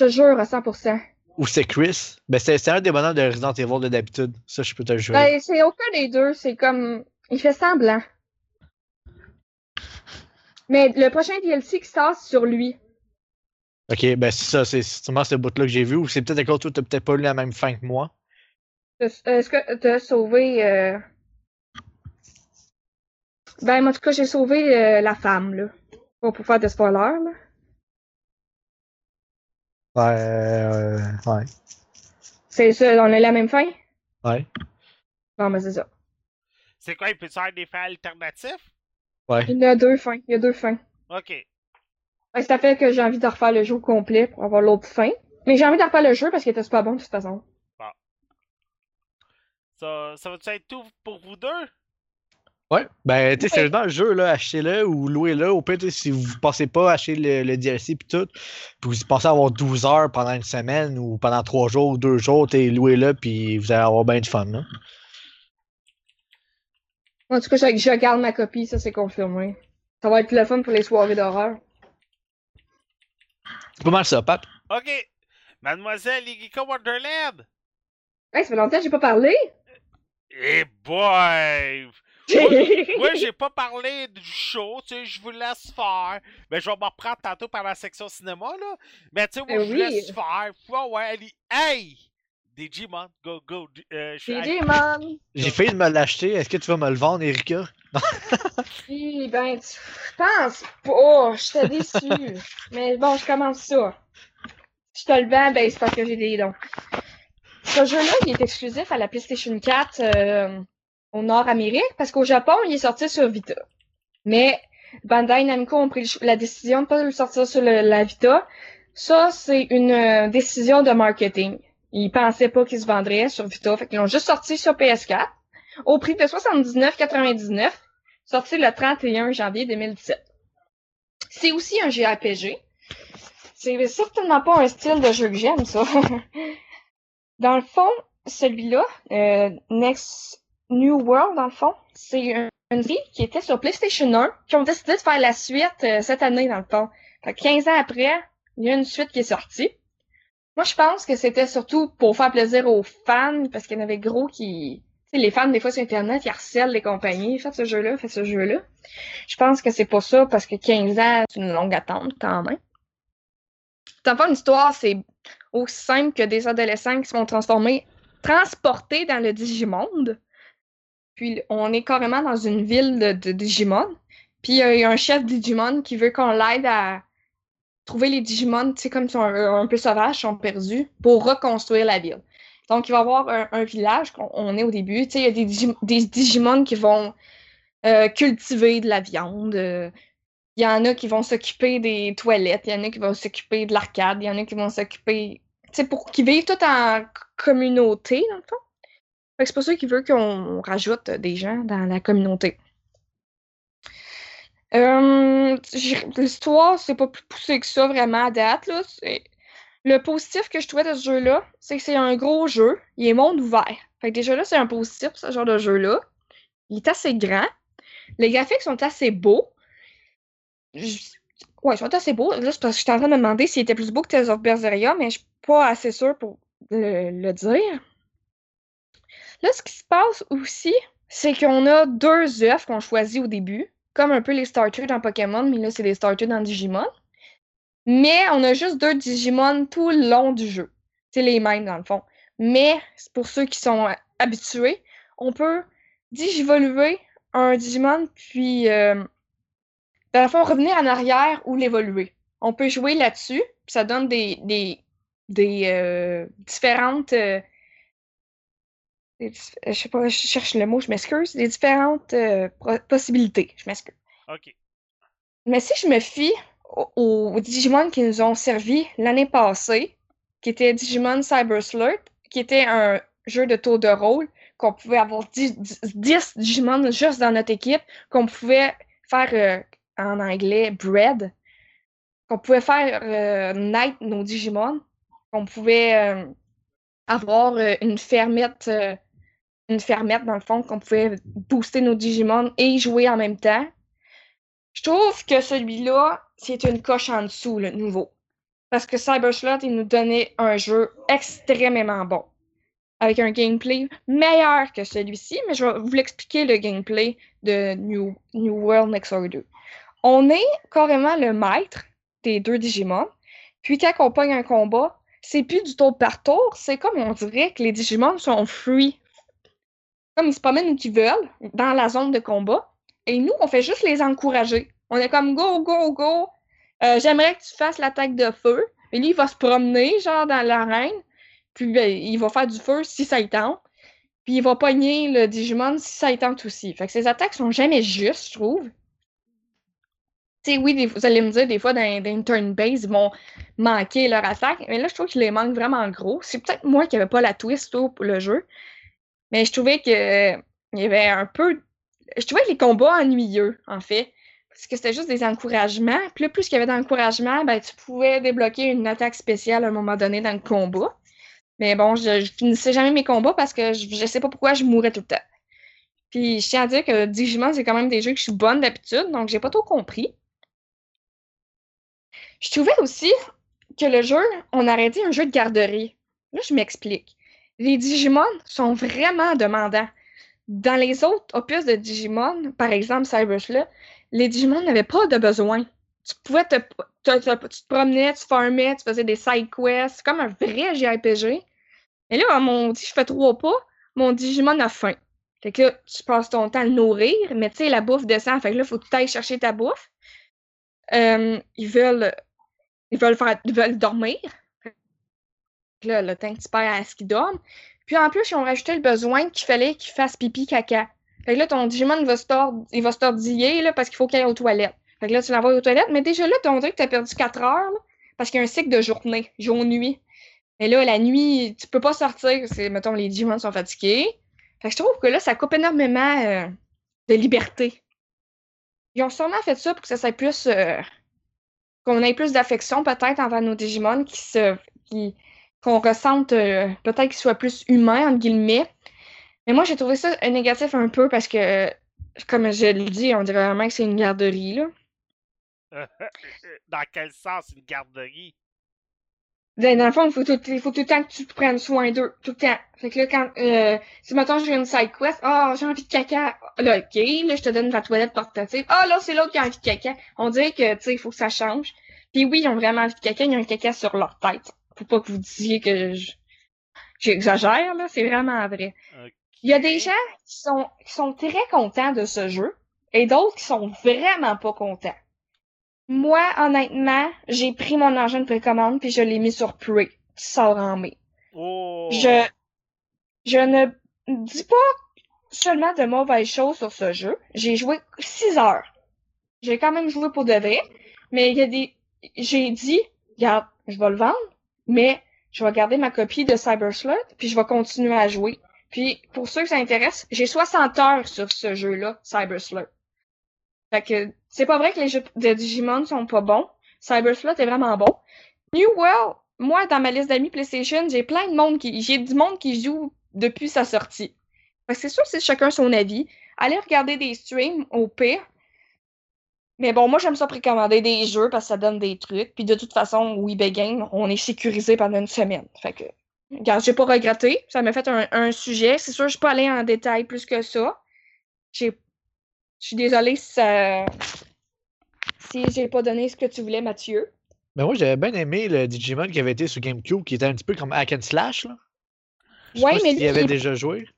je te jure à 100%. Ou c'est Chris? Ben, c'est c'est un des bonhommes de Resident Evil de d'habitude. Ça, je peux te le jurer. Ben, c'est aucun des deux, c'est comme. Il fait semblant. Mais le prochain DLC qui sort c'est sur lui. Ok, ben, c'est ça, c'est sûrement ce bout-là que j'ai vu, ou c'est peut-être encore toi, t'as peut-être pas eu la même fin que moi. Euh, Est-ce que t'as sauvé. euh, Ben, moi, en tout cas, j'ai sauvé euh, la femme, là. Pas pour faire de spoilers, là. Ouais, euh, ouais. C'est ça, on a la même fin? Ouais, Bon, mais c'est ça. C'est quoi, il peut y avoir des fins alternatifs? ouais. Il y a deux fins. Il y a deux fins. Ok. Ouais, ça fait que j'ai envie de refaire le jeu au complet pour avoir l'autre fin. Mais j'ai envie de refaire le jeu parce qu'il était super bon de toute façon. Ça, ça va-tu être tout pour vous deux? Ouais, ben, tu sais, Ouais. sérieusement, le jeu, là, achetez-le ou louez-le. Au pire, si vous pensez pas acheter le, le DLC puis tout, puis vous pensez avoir 12 heures pendant une semaine ou pendant 3 jours ou 2 jours, tu sais, louez-le puis vous allez avoir bien du fun, là. En tout cas, je, je garde ma copie, ça c'est confirmé. Ça va être le fun pour les soirées d'horreur. C'est pas mal ça, Pat. Ok. Mademoiselle Igika Wonderland! Hey, ça fait longtemps que j'ai pas parlé! Eh boy! Moi, Moi, j'ai pas parlé du show, tu sais, je vous laisse faire. Mais je vais m'en reprendre tantôt par la section cinéma, là. Mais tu sais, moi, Ben je vous oui. laisse faire. Ouais, ouais, allez. Hey! DJ Man, go, go. Euh, je DJ Man! J'ai failli me l'acheter. Est-ce que tu vas me le vendre, Erika? Puis, ben, tu je pense pas, j'étais déçue. Mais bon, je commence ça. Je te le vends, ben, c'est parce que j'ai des dons. Ce jeu-là, il est exclusif à la PlayStation 4 euh, au Nord-Amérique, parce qu'au Japon, il est sorti sur Vita. Mais Bandai Namco ont pris la décision de pas le sortir sur la Vita. Ça, c'est une euh, décision de marketing. Ils pensaient pas qu'il se vendrait sur Vita, fait qu'ils l'ont juste sorti sur PS4 au prix de 79,99 sorti le 31 janvier 2017. C'est aussi un JRPG. C'est certainement pas un style de jeu que j'aime, ça. dans le fond, celui-là, euh, Next New World, dans le fond, c'est une, série qui était sur PlayStation 1, qui ont décidé de faire la suite euh, cette année, dans le fond. Fait que 15 ans après, il y a une suite qui est sortie. Moi, je pense que c'était surtout pour faire plaisir aux fans, parce qu'il y en avait gros qui... Tu sais, les fans, des fois, sur Internet, ils harcèlent les compagnies. Faites ce jeu-là, faites ce jeu-là. Je pense que c'est pas ça, parce que 15 ans, c'est une longue attente, quand même. Dans une histoire, c'est aussi simple que des adolescents qui se vont transformer, transportés dans le Digimonde. Puis, on est carrément dans une ville de, de Digimon. Puis, il y a un chef Digimon qui veut qu'on l'aide à trouver les Digimon, tu sais, comme sont un, un peu sauvages, sont perdus, pour reconstruire la ville. Donc, il va y avoir un, un village, on, on est au début, tu sais, il y a des, des Digimon qui vont euh, cultiver de la viande. euh, Il y en a qui vont s'occuper des toilettes, il y en a qui vont s'occuper de l'arcade, il y en a qui vont s'occuper, tu sais, pour qu'ils vivent tout en communauté, dans le fond. C'est pour ça qu'il veut qu'on rajoute des gens dans la communauté. J'ai- L'histoire, c'est pas plus poussé que ça vraiment à date. Là. Le positif que je trouvais de ce jeu-là, c'est que c'est un gros jeu. Il est monde ouvert. Fait que déjà là, c'est un positif, ce genre de jeu-là. Il est assez grand. Les graphiques sont assez beaux. Je- Ouais, ils sont assez beaux. Là, c'est parce que j'étais en train de me demander s'il était plus beau que Tales of Berseria, mais je suis pas assez sûre pour le dire. Là, ce qui se passe aussi, c'est qu'on a deux œufs qu'on choisit au début, comme un peu les starters dans Pokémon, mais là, c'est des starters dans Digimon. Mais on a juste deux Digimon tout le long du jeu. C'est les mêmes, dans le fond. Mais, pour ceux qui sont euh, habitués, on peut digivoluer un Digimon, puis, euh, dans le fond, revenir en arrière ou l'évoluer. On peut jouer là-dessus, puis ça donne des, des, des euh, différentes... euh, des dif- je sais pas, je cherche le mot, je m'excuse. Des différentes euh, possibilités, je m'excuse. OK. Mais si je me fie aux, aux Digimon qui nous ont servi l'année passée, qui était Digimon Cyber Slurp, qui était un jeu de tour de rôle, qu'on pouvait avoir 10, 10 Digimon juste dans notre équipe, qu'on pouvait faire euh, en anglais bread, qu'on pouvait faire euh, naître nos Digimon, qu'on pouvait euh, avoir euh, une fermette, euh, une fermette dans le fond, qu'on pouvait booster nos Digimon et jouer en même temps. Je trouve que celui-là, c'est une coche en dessous, le nouveau. Parce que Cyberslot, il nous donnait un jeu extrêmement bon. Avec un gameplay meilleur que celui-ci, mais je vais vous l'expliquer le gameplay de New, World Next Order. On est carrément le maître des deux Digimon. Puis quand on pogne un combat, c'est plus du tour par tour, c'est comme on dirait que les Digimon sont free. Comme ils se promènent où ils veulent, dans la zone de combat. Et nous, on fait juste les encourager. On est comme go, go, go. Euh, J'aimerais que tu fasses l'attaque de feu. Et lui, il va se promener, genre, dans l'arène. Puis ben, il va faire du feu si ça y tente. Puis il va pogner le Digimon si ça y tente aussi. Fait que ces attaques sont jamais justes, je trouve. Tu sais, oui, vous allez me dire, des fois, dans, une turn base, ils vont manquer leur attaque. Mais là, je trouve qu'ils les manquent vraiment gros. C'est peut-être moi qui n'avais pas la twist pour le jeu. Mais je trouvais que il y avait un peu. Je trouvais les combats ennuyeux, en fait. Parce que c'était juste des encouragements. Puis là, plus qu'il y avait d'encouragements, ben, tu pouvais débloquer une attaque spéciale à un moment donné dans le combat. Mais bon, je, je finissais jamais mes combats parce que je, je sais pas pourquoi je mourais tout le temps. Puis je tiens à dire que Digimon, c'est quand même des jeux que je suis bonne d'habitude, donc j'ai pas trop compris. Je trouvais aussi que le jeu, on aurait dit un jeu de garderie. Là, je m'explique. Les Digimon sont vraiment demandants. Dans les autres opus de Digimon, par exemple Cyberslot, les Digimon n'avaient pas de besoin. Tu pouvais te, te- te- tu te promenais, tu farmais, tu faisais des side quests, comme un vrai JRPG. Mais là, mon dit, je fais trois pas, mon Digimon a faim. Fait que là, tu passes ton temps à le nourrir, mais tu sais, la bouffe descend, fait que là, il faut que tu ailles chercher ta bouffe. Euh, ils veulent ils veulent faire ils veulent dormir. Là, le temps que tu perds à ce qu'ils dorment. Puis en plus, ils ont rajouté le besoin qu'il fallait qu'il fasse pipi caca. Fait que là, ton Digimon va se il va se tordiller là, parce qu'il faut qu'il aille aux toilettes. Fait que là, tu l'envoies aux toilettes, mais déjà là, on dirait que tu perdu 4 heures parce qu'il y a un cycle de journée, jour-nuit. Mais là, la nuit, tu peux pas sortir, c'est, mettons, les Digimon sont fatigués. Fait que je trouve que là, ça coupe énormément euh, de liberté Ils ont sûrement fait ça pour que ça soit plus. euh, qu'on ait plus d'affection peut-être envers nos Digimon, qui se. Qu'on ressente euh, peut-être qu'ils soient plus humains, entre guillemets. Mais moi, j'ai trouvé ça négatif un peu parce que, euh, comme je le dis, on dirait vraiment que c'est une garderie, là. Dans quel sens une garderie? Ben, Dans le fond, il faut tout, il faut tout le temps que tu prennes soin d'eux. Tout le temps. Fait que là, quand, euh, si mettons, j'ai une side quest, ah, j'ai envie de caca. Là, ok, là, je te donne ta toilette portative. Ah, là, c'est l'autre qui a envie de caca. On dirait que, tu sais, il faut que ça change. Puis oui, ils ont vraiment envie de caca, ils ont un caca sur leur tête. Faut pas que vous disiez que je- j'exagère, là. C'est vraiment vrai. Il y a des gens qui sont, qui sont très contents de ce jeu et d'autres qui sont vraiment pas contents. Moi, honnêtement, j'ai pris mon argent de précommande puis je l'ai mis sur Prey, qui sort en mai. Oh! Je, je ne dis pas seulement de mauvaises choses sur ce jeu. J'ai joué 6 heures. J'ai quand même joué pour de vrai, mais il y a des, j'ai dit, regarde, je vais le vendre, mais je vais garder ma copie de Cyber Sleuth puis je vais continuer à jouer. Puis, pour ceux que ça intéresse, j'ai 60 heures sur ce jeu-là, Cyber Sleuth. Fait que, c'est pas vrai que les jeux de Digimon sont pas bons. Cyber Sleuth est vraiment bon. New World, moi, dans ma liste d'amis PlayStation, j'ai plein de monde qui, j'ai du monde qui joue depuis sa sortie. Fait que c'est sûr c'est chacun son avis. Allez regarder des streams, au pire. Mais bon, moi, j'aime ça précommander des jeux parce que ça donne des trucs. Puis de toute façon, au eBay Game, on est sécurisé pendant une semaine. Fait que, regarde, j'ai pas regretté. Ça m'a fait un, un sujet. C'est sûr, je suis pas allée en détail plus que ça. Je suis désolée si ça, si j'ai pas donné ce que tu voulais, Mathieu. Mais moi, j'avais bien aimé le Digimon qui avait été sur GameCube, qui était un petit peu comme Hack and Slash. Là. Je sais pas mais si lui, y avait il- déjà joué.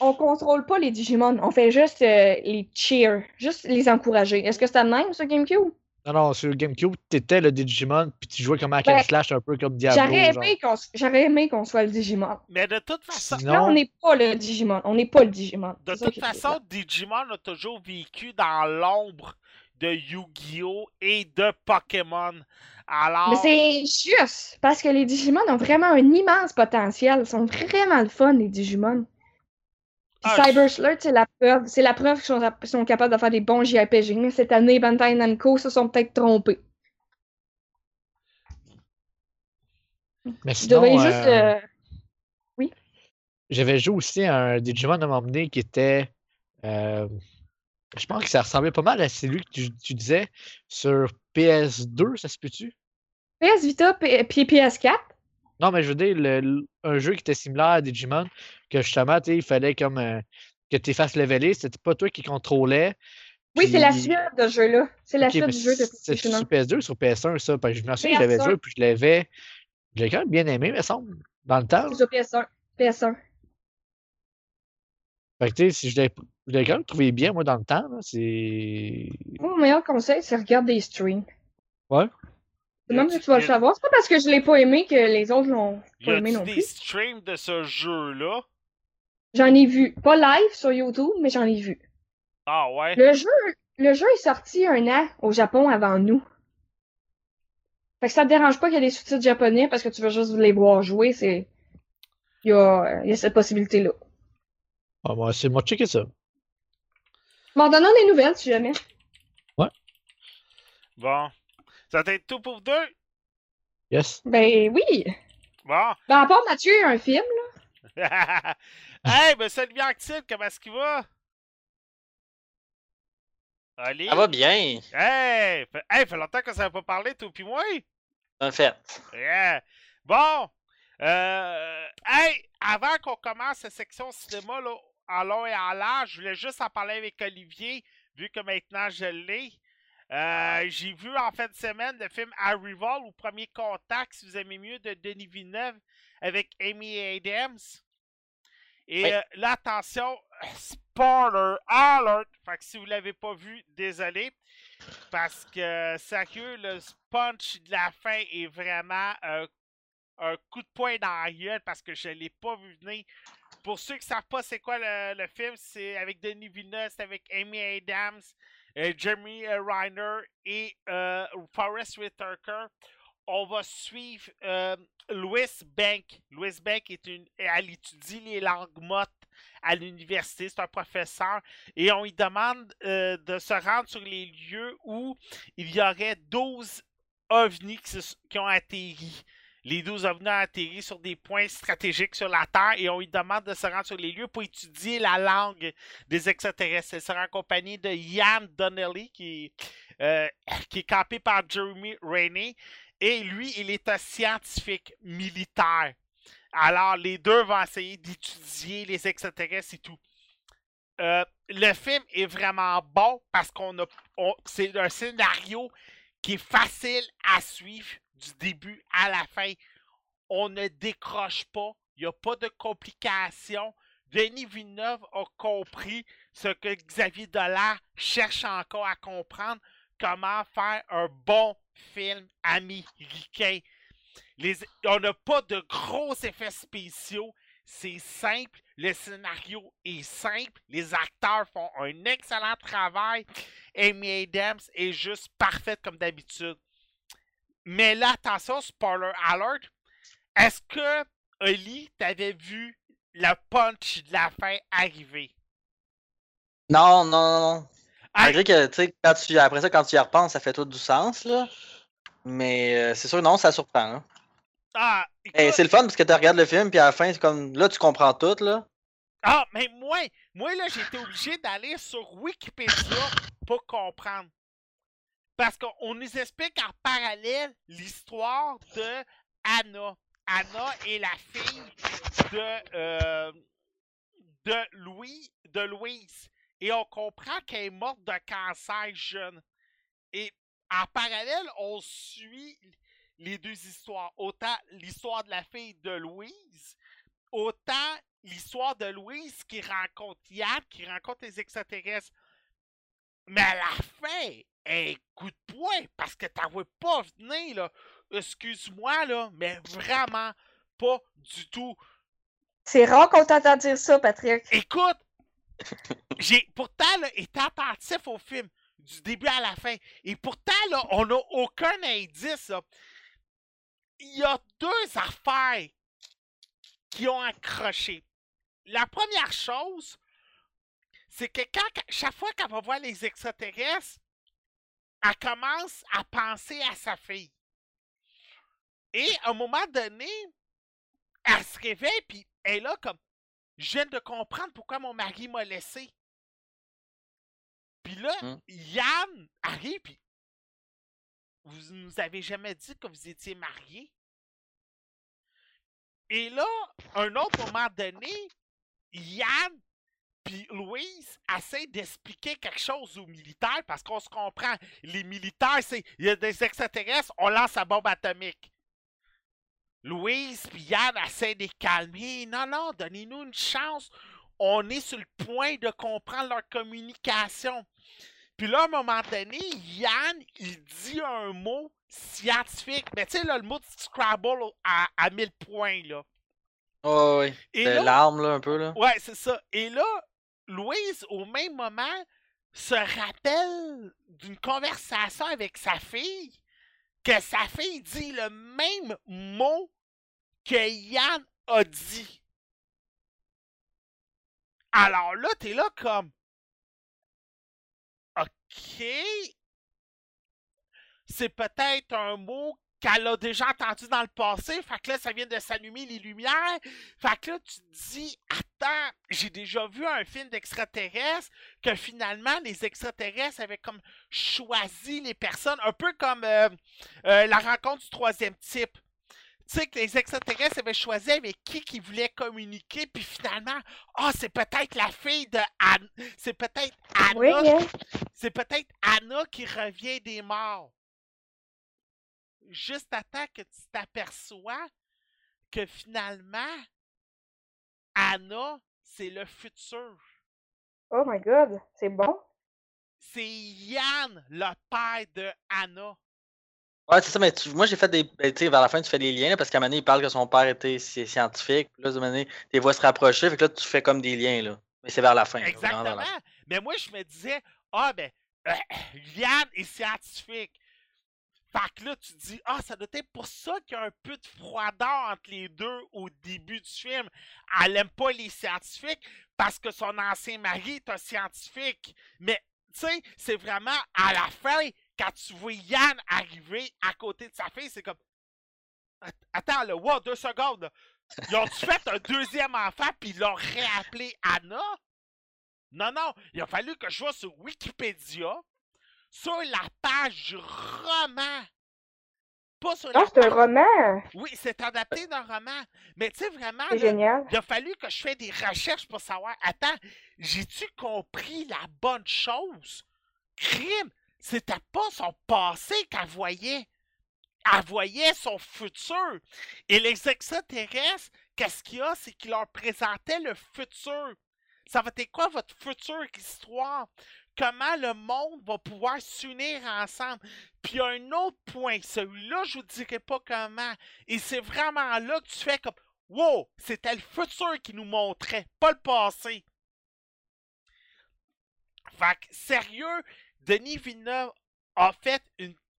On contrôle pas les Digimon, on fait juste euh, les cheer, juste les encourager. Est-ce que c'était le même sur GameCube? Non, non, sur GameCube, t'étais le Digimon, puis tu jouais comme Hack and Ouais. Slash, un peu comme Diablo. J'aurais aimé qu'on s- j'aurais aimé qu'on soit le Digimon. Mais de toute façon, Sinon- Là, on n'est pas le Digimon. On n'est pas le Digimon. de toute façon. Digimon a toujours vécu dans l'ombre de Yu-Gi-Oh! et de Pokémon. Alors, Mais c'est juste parce que les Digimon ont vraiment un immense potentiel. Ils sont vraiment le fun, les Digimon. Puis Ah, Cyber Sleuth, c'est la preuve. C'est la preuve qu'ils sont, capables de faire des bons JRPG. Mais cette année, Bandai Namco se sont peut-être trompés. Mais sinon, juste. euh, euh, j'avais joué aussi à un Digimon à un moment donné qui était. euh, je pense que ça ressemblait pas mal à celui que tu, tu disais sur PS2, ça se peut-tu? PS Vita puis PS4. Non, mais je veux dire, le- le- un jeu qui était similaire à Digimon, que justement, il fallait comme euh, que tu fasses leveler, c'était pas toi qui contrôlais. Oui, c'est la suite de ce jeu-là. C'est la suite du jeu de c'est PlayStation 1. sur PS2 ou sur PS1, ça? Parce que je me souviens que je l'avais PS1. joué, puis je l'avais. Je l'ai quand même bien aimé, me semble, dans le temps. C'est sur PS1. PS1. Fait que, tu sais, si je l'ai quand même trouvé bien, moi, dans le temps. C'est. Mon meilleur conseil, c'est regarder des streams. Ouais. C'est même que tu vas le savoir. C'est pas parce que je l'ai pas aimé que les autres l'ont pas aimé non des plus. streams de ce jeu-là? J'en ai vu. Pas live sur YouTube, mais j'en ai vu. Ah ouais? Le jeu, le jeu est sorti un an au Japon avant nous. Fait que ça te dérange pas qu'il y ait des sous-titres japonais parce que tu veux juste les voir jouer, c'est. Il y a, il y a cette possibilité-là. Ah, moi, c'est moi, checker ça. M'en donnant des nouvelles, si jamais. Bon. Ça va être tout pour deux? Yes. Ben oui. Bon. Ben, à part Mathieu, il y a un film, là. hey, ben salut Active, comment est-ce qu'il va? Allez. Ça va bien, Hey! Fait, hey, fait longtemps que ça n'a pas parlé, toi pis moi. en fait. Yeah. Bon. Euh, hey, avant qu'on commence cette section cinéma là, en long et en large, je voulais juste en parler avec Olivier, vu que maintenant je l'ai. Euh, J'ai vu en fin de semaine le film Arrival ou Premier Contact, si vous aimez mieux, de Denis Villeneuve avec Amy Adams. Et Oui. euh, là, attention, spoiler alert! Fait que si vous l'avez pas vu, désolé. Parce que, sérieux, le punch de la fin est vraiment euh, un coup de poing dans la gueule parce que je l'ai pas vu venir. Pour ceux qui savent pas c'est quoi le, le film, c'est avec Denis Villeneuve, c'est avec Amy Adams, Jeremy euh, Reiner et euh, Forrest Whitaker. On va suivre euh, Louis Bank. Louis Bank est une, elle étudie les langues mottes à l'université, c'est un professeur, et on lui demande de se rendre sur les lieux où il y aurait 12 ovnis qui ont atterri. Les 12 ovnis ont atterri sur des points stratégiques sur la Terre et on lui demande de se rendre sur les lieux pour étudier la langue des extraterrestres. Elle sera accompagnée de Ian Donnelly, qui, euh, qui est campé par Jeremy Rainey. Et lui, il est un scientifique militaire. Alors, les deux vont essayer d'étudier les extraterrestres et tout. Euh, le film est vraiment bon parce qu'on a. c'est un scénario qui est facile à suivre du début à la fin. On ne décroche pas. Il n'y a pas de complications. Denis Villeneuve a compris ce que Xavier Dolan cherche encore à comprendre comment faire un bon film américain. Les- on n'a pas de gros effets spéciaux. C'est simple. Le scénario est simple. Les acteurs font un excellent travail. Amy Adams est juste parfaite comme d'habitude. Mais là, attention, spoiler alert. Est-ce que, Oli, t'avais vu le punch de la fin arriver? Non, non, non, non. Hey, Malgré que, tu sais, quand tu, après ça, quand tu y repenses, ça fait tout du sens, là. Mais euh, c'est sûr, non, ça surprend. Là. ah, Et c'est le fun parce que tu regardes le film, puis à la fin, c'est comme. Là, tu comprends tout, là. Ah, mais moi, moi là, été obligé d'aller sur Wikipédia pour comprendre. Parce qu'on nous explique en parallèle l'histoire de Anna. Anna est la fille de, euh, de, Louis, de Louise. Et on comprend qu'elle est morte de cancer jeune. Et en parallèle, on suit les deux histoires. Autant l'histoire de la fille de Louise, autant l'histoire de Louise qui rencontre Yann, qui rencontre les extraterrestres. Mais à la fin, un coup de poing, parce que t'en vois pas venir, là. Excuse-moi, là, mais vraiment pas du tout. C'est rare qu'on t'entend dire ça, Patrick. Écoute, j'ai pourtant là, été attentif au film du début à la fin. Et pourtant, là, on n'a aucun indice. là. Il y a deux affaires qui ont accroché. La première chose, c'est que quand, chaque fois qu'elle va voir les extraterrestres, elle commence à penser à sa fille. Et à un moment donné, elle se réveille, puis elle est là comme je viens de comprendre pourquoi mon mari m'a laissé. Puis là, Hmm. Yann arrive, puis vous nous avez jamais dit que vous étiez mariés. Et là, un autre moment donné, Yann puis Louise essaient d'expliquer quelque chose aux militaires parce qu'on se comprend. Les militaires, c'est il y a des extraterrestres, on lance la bombe atomique. Louise puis Yann essaient de les calmer. Non, non, donnez-nous une chance. On est sur le point de comprendre leur communication. Puis là, à un moment donné, Yann, il dit un mot scientifique. Mais tu sais, là, le mot de Scrabble à, à 1000 points, là. Ouais, ouais. Et De là, l'arme, là, un peu, là. Ouais, c'est ça. Et là, Louise, au même moment, se rappelle d'une conversation avec sa fille, que sa fille dit le même mot que Yann a dit. Alors là, t'es là comme. OK. C'est peut-être un mot qu'elle a déjà entendu dans le passé. Fait que là, ça vient de s'allumer les lumières. Fait que là, tu te dis, j'ai déjà vu un film d'extraterrestres que finalement, les extraterrestres avaient comme choisi les personnes, un peu comme euh, euh, la rencontre du troisième type. Tu sais, que les extraterrestres avaient choisi avec qui qu'ils voulaient communiquer, puis finalement, ah, c'est peut-être la fille de Anna. C'est peut-être Anna. Oui, hein? C'est peut-être Anna qui revient des morts. Juste à temps que tu t'aperçois que finalement, Anna, c'est le futur. Oh my god, c'est bon? C'est Yann, le père de Anna. Ouais, c'est ça, mais tu- moi j'ai fait des. ben, Tu sais, vers la fin, tu fais des liens, là, parce qu'à un moment donné, il parle que son père était sci- scientifique. Puis là, à un moment donné, tes voix se rapprocher, fait que là, tu fais comme des liens, là. Mais c'est vers la fin. là, la Exactement. fin. Mais moi, je me disais, ah, ben, euh, Yann est scientifique. Fait que là, tu te dis, ah, ça doit être pour ça qu'il y a un peu de froideur entre les deux au début du film. Elle aime pas les scientifiques parce que son ancien mari est un scientifique. Mais, tu sais, c'est vraiment à la fin, quand tu vois Yann arriver à côté de sa fille, c'est comme. Attends, là, wow, deux secondes. Là. Ils ont-tu fait un deuxième enfant puis ils l'ont réappelé Anna? Non, non, il a fallu que je sois sur Wikipédia, sur la page du roman. Pas sur Non, la Ah, c'est un roman? Oui, c'est adapté d'un roman. Mais tu sais, vraiment, C'est là, génial. il a fallu que je fasse des recherches pour savoir, attends, j'ai-tu compris la bonne chose? Crime, c'était pas son passé qu'elle voyait. Elle voyait son futur. Et les extraterrestres, qu'est-ce qu'il y a? C'est qu'ils leur présentaient le futur. Ça va être quoi votre future histoire? Comment le monde va pouvoir s'unir ensemble? Puis un autre point, celui-là, je vous dirai pas comment. Et c'est vraiment là que tu fais comme Wow, c'était le futur qui nous montrait, pas le passé. Fait que, sérieux, Denis Villeneuve a fait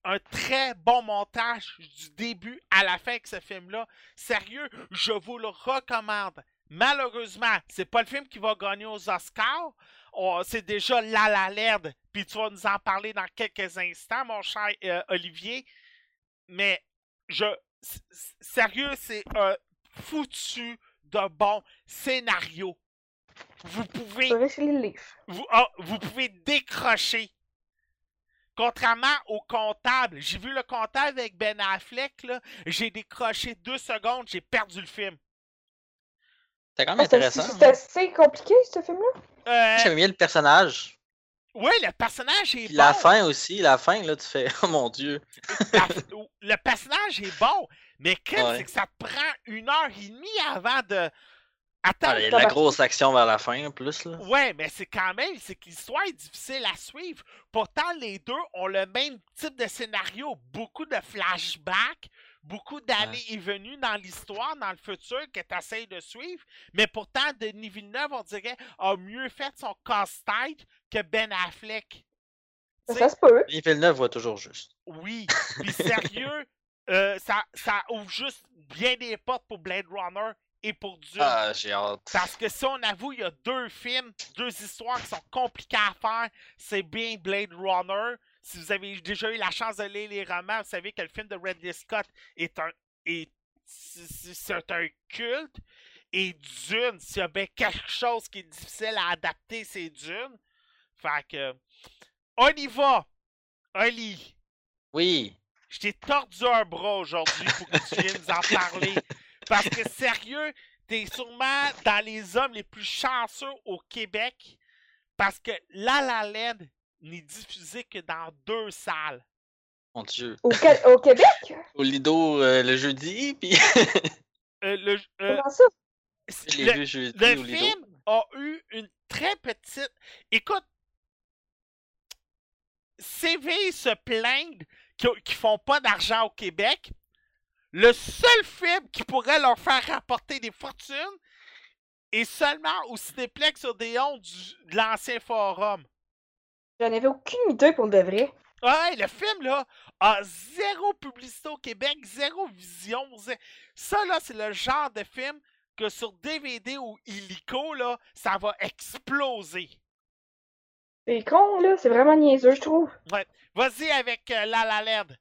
un très bon montage du début à la fin avec ce film-là. Sérieux, je vous le recommande. Malheureusement, c'est pas le film qui va gagner aux Oscars. On- C'est déjà La La Land, puis tu vas nous en parler dans quelques instants, mon cher euh, Olivier. Mais je, sérieux, c'est un foutu de bon scénario. Vous pouvez vous, ah, vous pouvez décrocher. Contrairement au comptable, j'ai vu le comptable avec Ben Affleck, là, j'ai décroché deux secondes, j'ai perdu le film. C'était quand même Ah, C'est intéressant. c'est assez compliqué, ce film-là? Euh, J'aimais bien le personnage. oui, le personnage est Puis bon. la fin aussi, la fin, là, tu fais, oh mon dieu. La- le personnage est bon, mais qu'est-ce Ouais. c'est que ça te prend une heure et demie avant de. Attends, Ah, il y a de la grosse action vers la fin, en plus, là. Ouais, mais c'est quand même, c'est que l'histoire est difficile à suivre. Pourtant, les deux ont le même type de scénario. Beaucoup de flashbacks, beaucoup d'allées et venues dans l'histoire, dans le futur que tu essaies de suivre. Mais pourtant, Denis Villeneuve, on dirait, a mieux fait son cast-tête que Ben Affleck. Ça, ça se peut. Et Villeneuve voit toujours juste. oui, puis sérieux, euh, ça, ça ouvre juste bien des portes pour Blade Runner et pour Dune. Ah, j'ai hâte. Parce que si on avoue, il y a deux films, deux histoires qui sont compliquées à faire. C'est bien Blade Runner. Si vous avez déjà eu la chance de lire les romans, vous savez que le film de Ridley Scott est un. est- c'est un culte. Et Dune, s'il y a bien quelque chose qui est difficile à adapter, c'est Dune. Fait que. On y va! Oli, Oui. je t'ai tordu un bras aujourd'hui pour que tu viennes nous en parler. Parce que sérieux, t'es sûrement dans les hommes les plus chanceux au Québec. Parce que La La Land n'est diffusé que dans deux salles. Mon dieu. Au, Québec? Au Lido euh, le jeudi, puis Euh, le, euh, Comment ça? le- le film a eu une très petite. Écoute, CV se plaignent qu'ils qu'ils font pas d'argent au Québec. Le seul film qui pourrait leur faire rapporter des fortunes est seulement au Cinéplex Odéon du, de l'ancien forum. J'en avais aucune idée pour de vrai. Ouais, le film, là, a zéro publicité au Québec, zéro vision. zé- Ça, là, c'est le genre de film que sur DVD ou Illico, là, ça va exploser. C'est con, là. C'est vraiment niaiseux, je trouve. Vas-y avec euh, La La Land.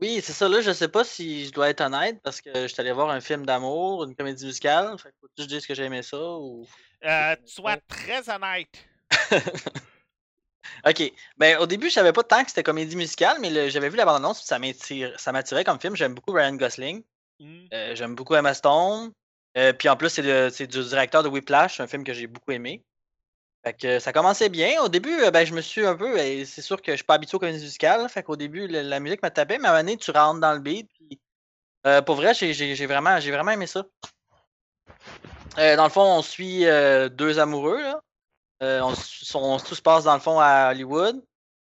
Oui, c'est ça. Là, je sais pas si je dois être honnête parce que je suis allé voir un film d'amour, une comédie musicale. Fait que faut que je dise que j'ai aimé ça ou. Euh, sois très honnête. Ok. Ben, au début, je savais pas tant que c'était comédie musicale, mais j'avais vu la bande-annonce, ça m'attirait comme film. J'aime beaucoup Ryan Gosling. Hmm. Euh, J'aime beaucoup Emma Stone. Euh, puis en plus, c'est du directeur de Whiplash, un film que j'ai beaucoup aimé. Fait que ça commençait bien. Au début, euh, ben, je me suis un peu. ben, c'est sûr que je suis pas habitué aux comédies musicales. Fait qu'au début, la musique me tapait, mais à un moment donné, tu rentres dans le beat. Puis, euh, pour vrai, j'ai- vraiment, vraiment aimé ça. Euh, dans le fond, on suit euh, deux amoureux. Là. Euh, on, tout se passe dans le fond à Hollywood.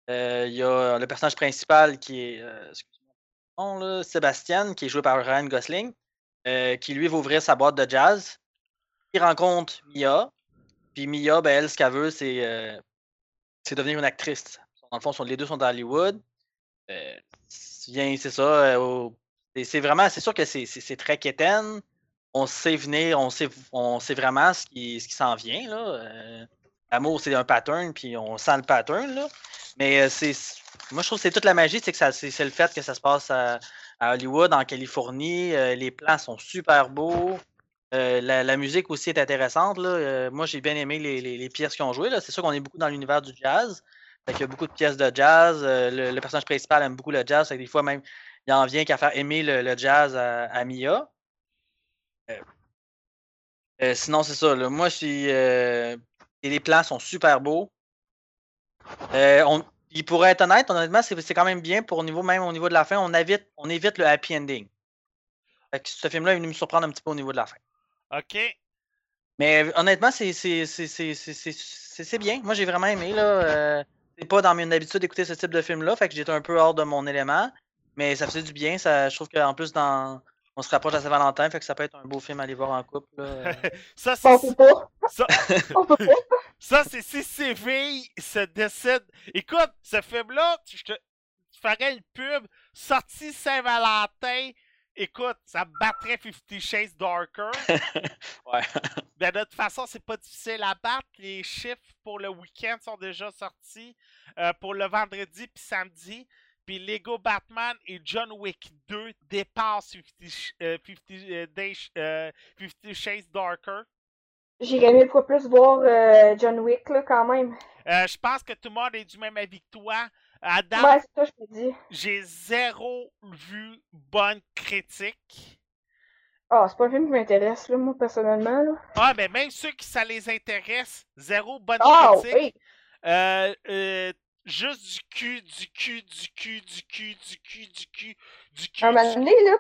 Euh, Il y a le personnage principal qui est euh, Sébastien, qui est joué par Ryan Gosling, euh, qui lui va ouvrir sa boîte de jazz. Il rencontre Mia. Puis Mia, ben, elle, ce qu'elle veut, c'est euh, c'est devenir une actrice. Dans le fond, les deux sont à Hollywood. Euh, c'est ça. euh, c'est- vraiment, c'est sûr que c'est- très quétaine. on sait venir, on sait, on sait vraiment ce qui, ce qui s'en vient. Là. Euh, L'amour, c'est un pattern, puis on sent le pattern. Là. Mais euh, c'est. Moi, je trouve que c'est toute la magie, c'est que c'est, le fait que ça se passe à, Hollywood, en Californie. euh, les plans sont super beaux. Euh, la, musique aussi est intéressante. Là. Moi, j'ai bien aimé les, les- pièces qu'ils ont jouées. C'est sûr qu'on est beaucoup dans l'univers du jazz. Qu'il y a beaucoup de pièces de jazz. Le, personnage principal aime beaucoup le jazz. Des fois, même, il en vient qu'à faire aimer le, jazz à, Mia. Sinon, c'est ça. Moi, je suis. Et les plans sont super beaux. Euh, on, il pourrait être honnête, honnêtement, c'est quand même bien pour au niveau, même au niveau de la fin, on évite, on évite le happy ending. Fait que ce film-là est venu me surprendre un petit peu au niveau de la fin. OK. Mais euh, honnêtement, c'est c'est- c'est- c'est- c'est- c'est- c'est- c'est bien. Moi, j'ai vraiment aimé. là. euh, c'est pas dans mon habitude d'écouter ce type de film-là, fait que j'étais un peu hors de mon élément. Mais ça faisait du bien. Ça, je trouve qu'en plus, dans, on se rapproche de la Saint-Valentin, fait que ça peut être un beau film à aller voir en couple. là. Ça, c'est ça, c'est si Séville se décide. Écoute, ce film-là, tu- je te tu ferais une pub sortie Saint-Valentin. Écoute, ça battrait Fifty Shades Darker. ouais. Ben, de toute façon, c'est pas difficile à battre. Les chiffres pour le week-end sont déjà sortis euh, pour le vendredi puis samedi. Puis Lego Batman et John Wick 2 dépassent Fifty, Sh- euh, 50, euh, euh, Shades Darker. J'irais mille fois plus voir euh, John Wick, là, quand même. Euh, je pense que tout le monde est du même avis que toi. Date, Ouais, c'est ça, je me dis. j'ai zéro vu bonne critique. Ah, c'est pas un film qui m'intéresse, là, moi, personnellement, là. Ah, ben même ceux qui ça les intéresse, zéro bonne Ah, critique. oui! Euh, euh, juste du cul, du cul, du cul, du cul, du cul, du cul, du cul. Un moment du- donné, là,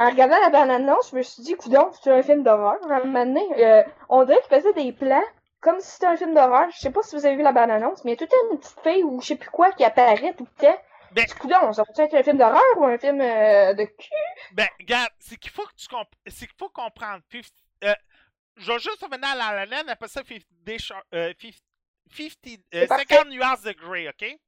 en regardant la bande-annonce, je me suis dit, coudon, c'est un film d'horreur. Un moment donné, euh, on dirait qu'il faisait des plans comme si c'était un film d'horreur. Je sais pas si vous avez vu la bande-annonce, mais il y a tout le temps une petite fille ou je sais plus quoi qui apparaît tout le temps. Ben- dis, coudon, ça peut être un film d'horreur ou un film euh, de cul? Ben, regarde, c'est qu'il faut que tu comp... c'est qu'il faut comprendre. 50 euh, je vais juste revenir à la la Land, après ça, 50 Day Shor- euh, 50 50, euh, C'est parfait. 50 nuances de Grey, ok?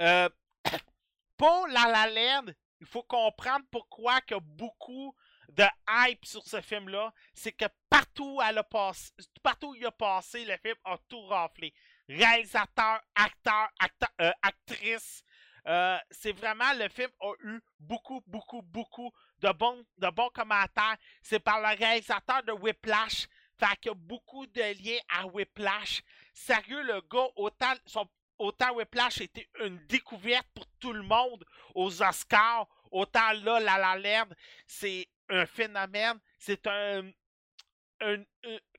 Euh, pour La La Land, il faut comprendre pourquoi il y a beaucoup de hype sur ce film-là. C'est que partout, elle a passé, partout où il a passé, le film a tout raflé. Réalisateur, acteur, acteur euh, actrice. c'est vraiment, le film a eu beaucoup, beaucoup, beaucoup de bons, de bons commentaires. C'est par le réalisateur de Whiplash. Fait qu'il y a beaucoup de liens à Whiplash. Sérieux, le gars, autant, autant Whiplash était une découverte pour tout le monde aux Oscars, autant là, La La c'est un phénomène. C'est un, un-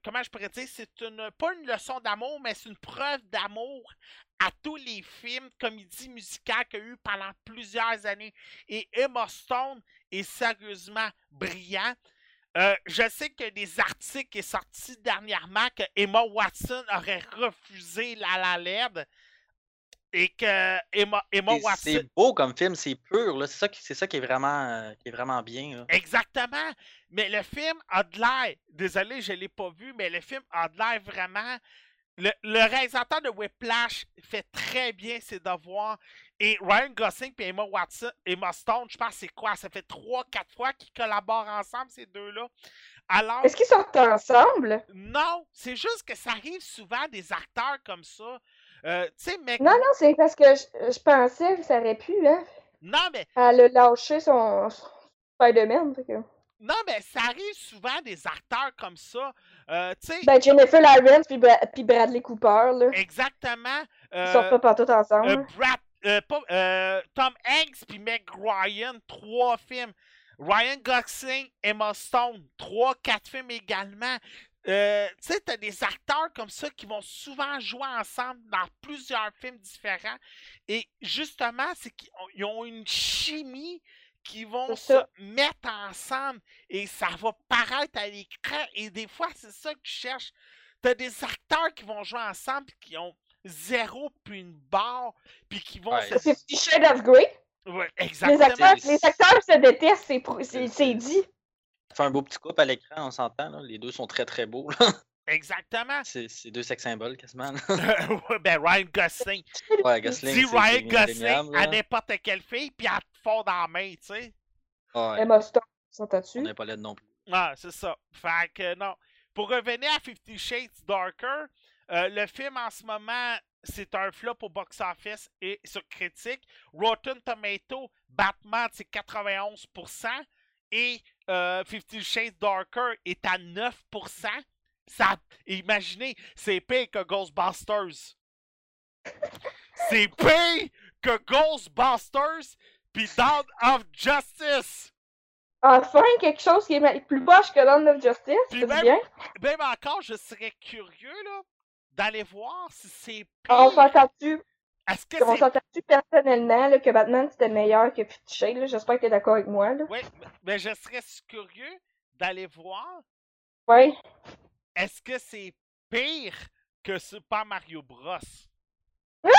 Comment je pourrais dire? C'est une pas une leçon d'amour, mais c'est une preuve d'amour à tous les films, comédies musicales qu'il y a eu pendant plusieurs années. Et Emma Stone est sérieusement brillant. Euh, je sais qu'il y a des articles qui sont sortis dernièrement que Emma Watson aurait refusé La La Land et que Emma, Emma C'est- Watson... C'est beau comme film, c'est pur. là. C'est ça, qui- c'est ça qui est vraiment, euh, qui est vraiment bien. là. Exactement. Mais le film a de l'air. Désolé, je ne l'ai pas vu, mais le film a de l'air vraiment. Le, le réalisateur de Whiplash fait très bien ses devoirs. Et Ryan Gosling et Emma Watson, Emma Stone, je pense que c'est quoi? Ça fait trois, quatre fois qu'ils collaborent ensemble, ces deux-là. Alors, Est-ce qu'ils sortent ensemble? non, c'est juste que ça arrive souvent des acteurs comme ça. Euh, tu sais, mec. Non, non, c'est parce que je, je pensais que ça aurait pu, hein. Non, mais Elle a lâché son, son Spider-Man, que... non, mais ça arrive souvent des acteurs comme ça. Euh, tu sais, Ben, Jennifer Lawrence puis, Bra- puis Bradley Cooper, là. exactement. Ils euh, sortent pas partout ensemble. Euh. Brad, euh, pas- euh, Tom Hanks puis Meg Ryan, trois films. Ryan Gosling, Emma Stone, trois, quatre films également. Euh, tu sais, t'as des acteurs comme ça qui vont souvent jouer ensemble dans plusieurs films différents. Et justement, c'est qu'ils ont, une chimie qui vont se mettre ensemble et ça va paraître à l'écran. Et des fois, c'est ça que tu cherches. T'as des acteurs qui vont jouer ensemble puis qui ont zéro puis une barre puis qui vont Ouais. se... C'est Shade of Grey. Ouais, Les exactement. acteurs, C'est- les acteurs se détestent, c'est pro- c'est c'est dit. Ça fait un beau petit couple à l'écran, on s'entend. là. Les deux sont très très beaux. là. Exactement. C'est c'est deux sex symboles quasiment. là. Ouais, ben Ryan Gosling. Ouais, Gosling. Dis Ryan Gosling à là. n'importe quelle fille puis elle te fond dans la main, tu sais. Ouais, Emma Stone, on s'entend-tu? n'est pas laide non plus. Ah, c'est ça. Fait que non. Pour revenir à Fifty Shades Darker, euh, le film en ce moment, c'est un flop au box-office et sur critique. Rotten Tomato, Batman, c'est 91%. Et euh, Fifty Shades Darker est à 9%. Ça, imaginez, c'est pire que Ghostbusters. C'est pire que Ghostbusters puis Dawn of Justice. Enfin, quelque chose qui est plus poche que Dawn of Justice, même- bien. Même encore, je serais curieux là d'aller voir si c'est On s'entend-tu, Est-ce que on s'entend-tu personnellement là, que Batman c'était meilleur que là? J'espère que t'es d'accord avec moi, là. Oui, mais je serais curieux d'aller voir Ouais. est-ce que c'est pire que Super Mario Bros? Ah!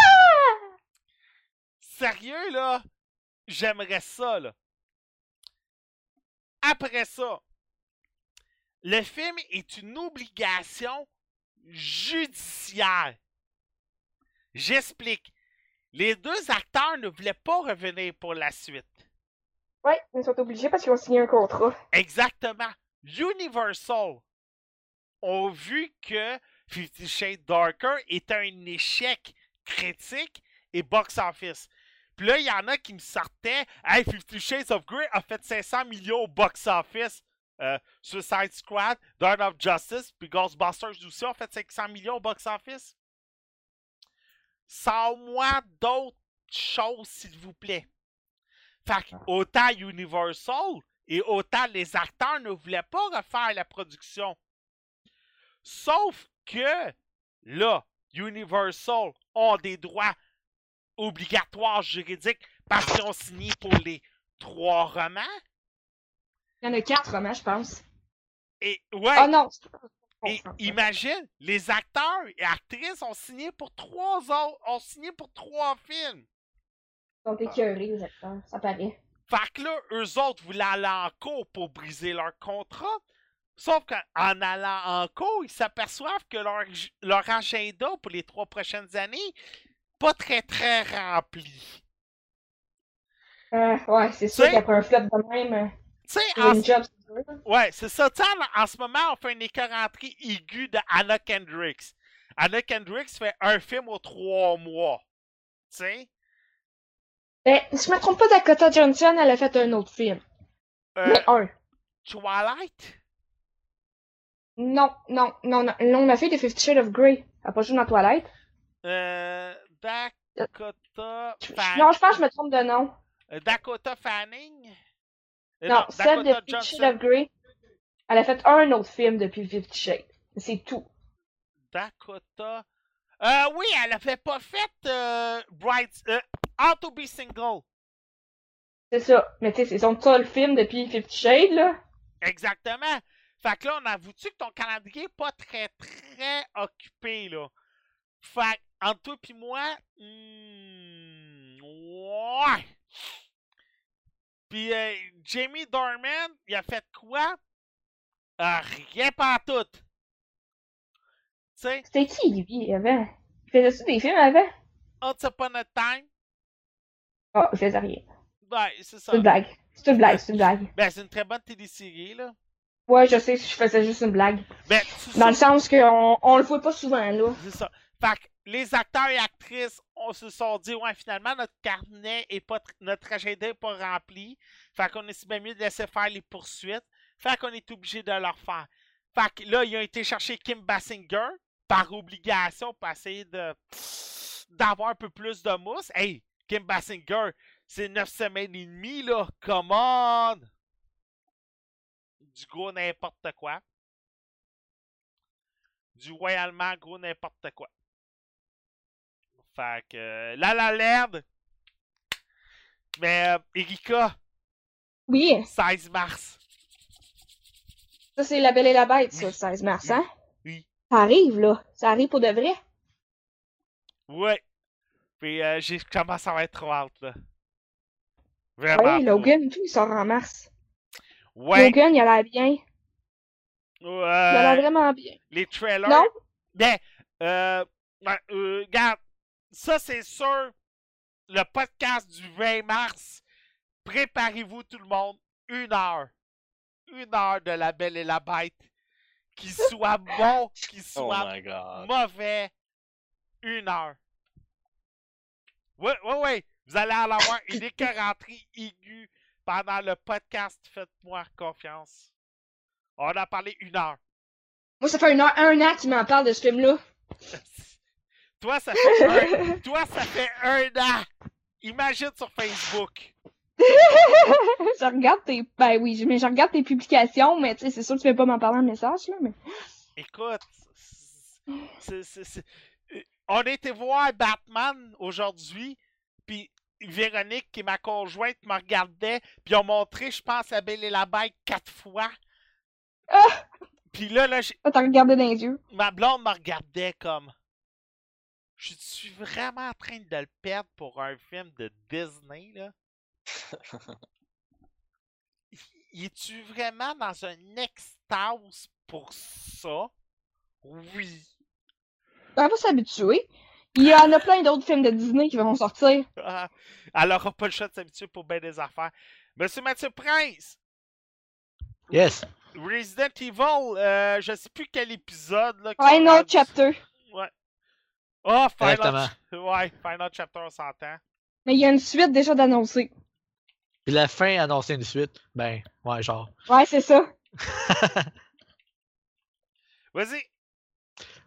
Sérieux, là? J'aimerais ça, là. Après ça, le film est une obligation judiciaire. J'explique. Les deux acteurs ne voulaient pas revenir pour la suite. Ouais, ils sont obligés parce qu'ils ont signé un contrat. Exactement. Universal ont vu que Fifty Shades Darker est un échec critique et box-office. Puis là, il y en a qui me sortaient Hey, Fifty Shades of Grey a fait 500 millions au box-office. Euh, Suicide Squad, Dawn of Justice, puis Ghostbusters aussi ont fait 500 millions au box-office. Sans-moi d'autres choses, s'il vous plaît. Fait que, autant Universal et autant les acteurs ne voulaient pas refaire la production. Sauf que là, Universal ont des droits obligatoires juridiques parce qu'ils ont signé pour les trois romans. Il y en a quatre romans, je pense. Et ouais, Ah non! et imagine, les acteurs et actrices ont signé pour trois autres, ont signé pour trois films. Ils sont écœurés, les acteurs, ça paraît. Fait que là, eux autres voulaient aller en cours pour briser leur contrat. Sauf qu'en allant en cours, ils s'aperçoivent que leur, leur agenda pour les trois prochaines années, pas très très rempli. Euh, ouais, c'est sûr qu'après un flop de même, Tu sais, en, ouais, c'est ça. Tu sais, en, en ce moment, on fait une écœurantrie aiguë de Anna Kendricks. Anna Kendricks fait un film aux trois mois. Tu sais? Eh, si je me trompe pas, Dakota Johnson, elle a fait un autre film. Euh, Mais un. Twilight? Non, non, non, non. Non, ma fille de Fifty Shades of Grey. Elle a pas joué dans Twilight. Euh, Dakota Fanning? Non, je pense que je me trompe de nom. Euh, Dakota Fanning? Euh, Non, celle de Dakota Fifty Shades Johnson. of Grey. Elle a fait un autre film depuis Fifty Shades. C'est tout. Dakota. Euh, oui, elle avait pas fait euh, Bright. Euh, How to be single. C'est ça. Mais tu sais, c'est son seul film depuis Fifty Shades, là. Exactement. Fait que là, on avoue-tu que ton calendrier est pas très, très occupé, là? Fait que, entre toi pis moi, hmm, ouais. Pis euh, Jamie Dorman, il a fait quoi? Euh, rien pas tout. Tu sais, C'était qui, lui, avant? Il faisait-tu des films avant? Once Upon a Time, Oh, il faisait rien. ben, c'est ça. C'est une blague. C'est une blague, c'est une blague. Ben, c'est une très bonne télésérie, là. Ouais, je sais, je faisais juste une blague. Ben, Dans le sens qu'on on le voit pas souvent, là. C'est ça. Fait que les acteurs et actrices, on se sont dit, ouais, finalement, notre carnet est pas, tr- notre agenda est pas rempli. Fait qu'on est bien mieux de laisser faire les poursuites. Fait qu'on est obligé de leur faire. Fait que là, ils ont été chercher Kim Basinger par obligation pour essayer de d'avoir un peu plus de mousse. Hey, Kim Basinger, c'est neuf semaines et demie, là. Come on! Du gros n'importe quoi. Du royalement gros n'importe quoi. Fait que euh, La La Land. Mais euh, Erika, Oui, 16 mars. ça c'est La Belle et la Bête, ça, Oui. le 16 mars, hein? Oui. Ça arrive, là. Ça arrive pour de vrai. Ouais. Puis euh, j'ai commencé à être trop hâte là. Vraiment. Oui. Logan, tout, il sort en mars. Ouais. Logan, il a l'air bien. Il a l'air euh, vraiment bien. les trailers. Non? Mais, euh, ouais, euh, regarde, ça c'est sûr, le podcast du 20 mars, préparez-vous tout le monde, une heure. une heure de La Belle et la Bête, qu'il soit bon, qu'il Oh soit my god. mauvais, une heure. Ouais, ouais, ouais. Vous allez en avoir une écœuranterie aiguë pendant le podcast. Faites-moi confiance. On a parlé une heure. Moi, ça fait un an, un an qu'il m'en parle de ce film-là. toi, ça fait un, toi, ça fait un an. Imagine sur Facebook. je regarde tes. Ben oui, mais je regarde tes publications, mais tu sais, c'est sûr que tu fais pas m'en parler en message, là. Mais... Écoute, c'est- c'est- c'est- euh, on a été voir Batman aujourd'hui, puis Véronique, qui est ma conjointe, me regardait, puis ont montré, je pense, à Belle et la Bête quatre fois. Ah! Puis là, là, j'ai- Là, t'as regardé dans les yeux. ma blonde me regardait comme. Je suis vraiment en train de le perdre pour un film de Disney, là. Es-tu vraiment dans un extase pour ça? Oui. On va s'habituer. Il y en a plein d'autres films de Disney qui vont sortir. Ah, Elle aura pas le choix de s'habituer pour bien des affaires. Monsieur Mathieu Prince, Yes. Resident Evil, euh, je sais plus quel épisode. Là, Final Chapter. Ah, Final, ouais, Final Chapter, on s'entend. Mais il y a une suite déjà d'annoncer. Puis la fin annoncée une suite. Ben, ouais, genre. Ouais, c'est ça. Vas-y.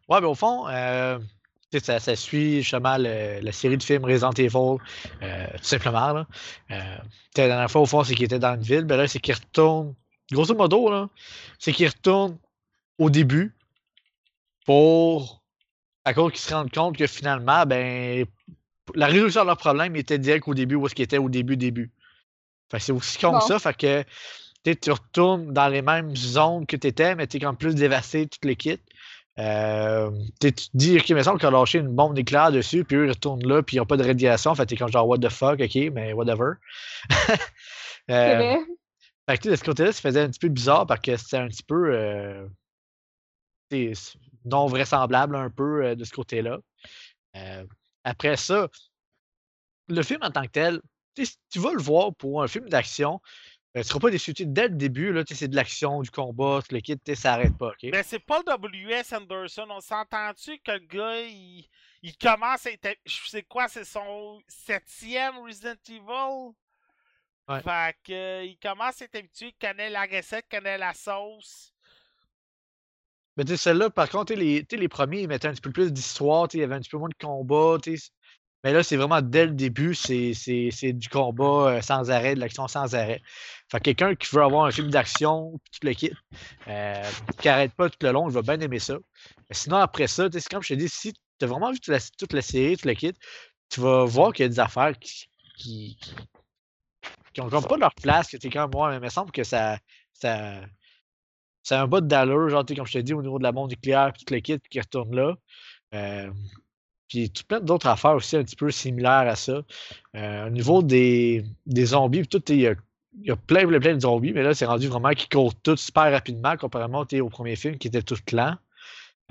Ouais, mais au fond, euh, ça, ça suit justement le- la série de films Resident Evil, euh, tout simplement. Là. Euh, la dernière fois, au fond, c'est qu'il était dans une ville, ben là, c'est qu'il retourne, grosso modo, là, c'est qu'il retourne au début pour, à cause qu'ils se rendent compte que finalement, ben, la résolution de leur problème était direct au début où est-ce qu'il était au début, début. Fait que c'est aussi Bon. ça, fait que tu retournes dans les mêmes zones que tu étais, mais tu es comme plus dévasté, tout le kit. Euh, tu te dis, ok, mais semble qu'on a lâché une bombe nucléaire dessus, puis eux, ils retournent là, puis ils n'ont pas de radiation. Fait que t'es comme genre, what the fuck, ok, mais whatever. Euh, vrai. fait que de ce côté-là, ça faisait un petit peu bizarre parce que c'était un petit peu euh, non vraisemblable un peu euh, de ce côté-là. Euh, après ça, le film en tant que tel, tu sais, si tu vas le voir pour un film d'action, euh, tu ne seras pas déçu. Dès le début, c'est de l'action, du combat, le kit, ça n'arrête pas. ok? Ben, c'est Paul W.S. Anderson. On s'entend-tu que le gars, il, il commence à être. Je sais quoi, c'est son septième Resident Evil? Ouais. Fait que, il commence à être habitué, il connaît la recette, il connaît la sauce. Mais tu sais, celle-là, par contre, les, les premiers, ils mettaient un petit peu plus d'histoire, il y avait un petit peu moins de combat. Mais là, c'est vraiment dès le début, c'est du combat euh, sans arrêt, de l'action sans arrêt. Fait que quelqu'un qui veut avoir un film d'action, tout le kit, euh, qui arrête pas tout le long, il va bien aimer ça. Mais sinon, après ça, c'est comme je te dis, si tu as vraiment vu toute la, toute la série, tout le kit, tu vas voir qu'il y a des affaires qui, qui, qui ont pas leur place, que tu es comme moi, mais il me semble que ça. ça c'est un bas d'allure, genre, comme je te dis, au niveau de la bombe nucléaire, puis tout le kit qui retourne là. Euh, puis tout plein d'autres affaires aussi un petit peu similaires à ça. Euh, au niveau des, des zombies, il y a, a plein, plein, plein de zombies, mais là, c'est rendu vraiment qu'ils courent tous super rapidement, comparément au premier film qui était tout lent.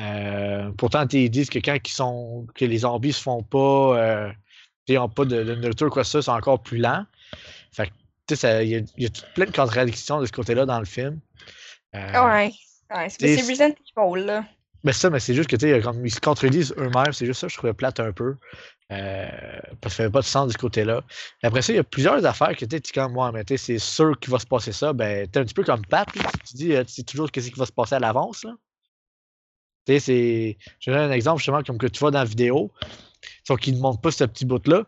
Euh, pourtant, ils disent que quand ils sont, que les zombies se font pas, euh, ils n'ont pas de, de nourriture, quoi ça, c'est encore plus lent. Fait que, ça- il y a, y a plein de contradictions de ce côté-là dans le film. Euh, Ouais. Ouais, c'est Resident Evil, là. mais ça, mais c'est juste que tu sais, comme ils se contredisent eux-mêmes, c'est juste ça que je trouvais plate un peu. Euh, parce que ça fait pas de sens de ce côté-là. Après ça, il y a plusieurs affaires que tu sais, comme moi, mais tu sais, c'est sûr qu'il va se passer ça. Ben, t'es un petit peu comme Pat, tu dis, euh, tu sais toujours qu'est-ce qui va se passer à l'avance. là. Tu sais, c'est. Je donne un exemple justement comme que tu vois dans la vidéo. Sauf qu'il ne montre pas ce petit bout-là.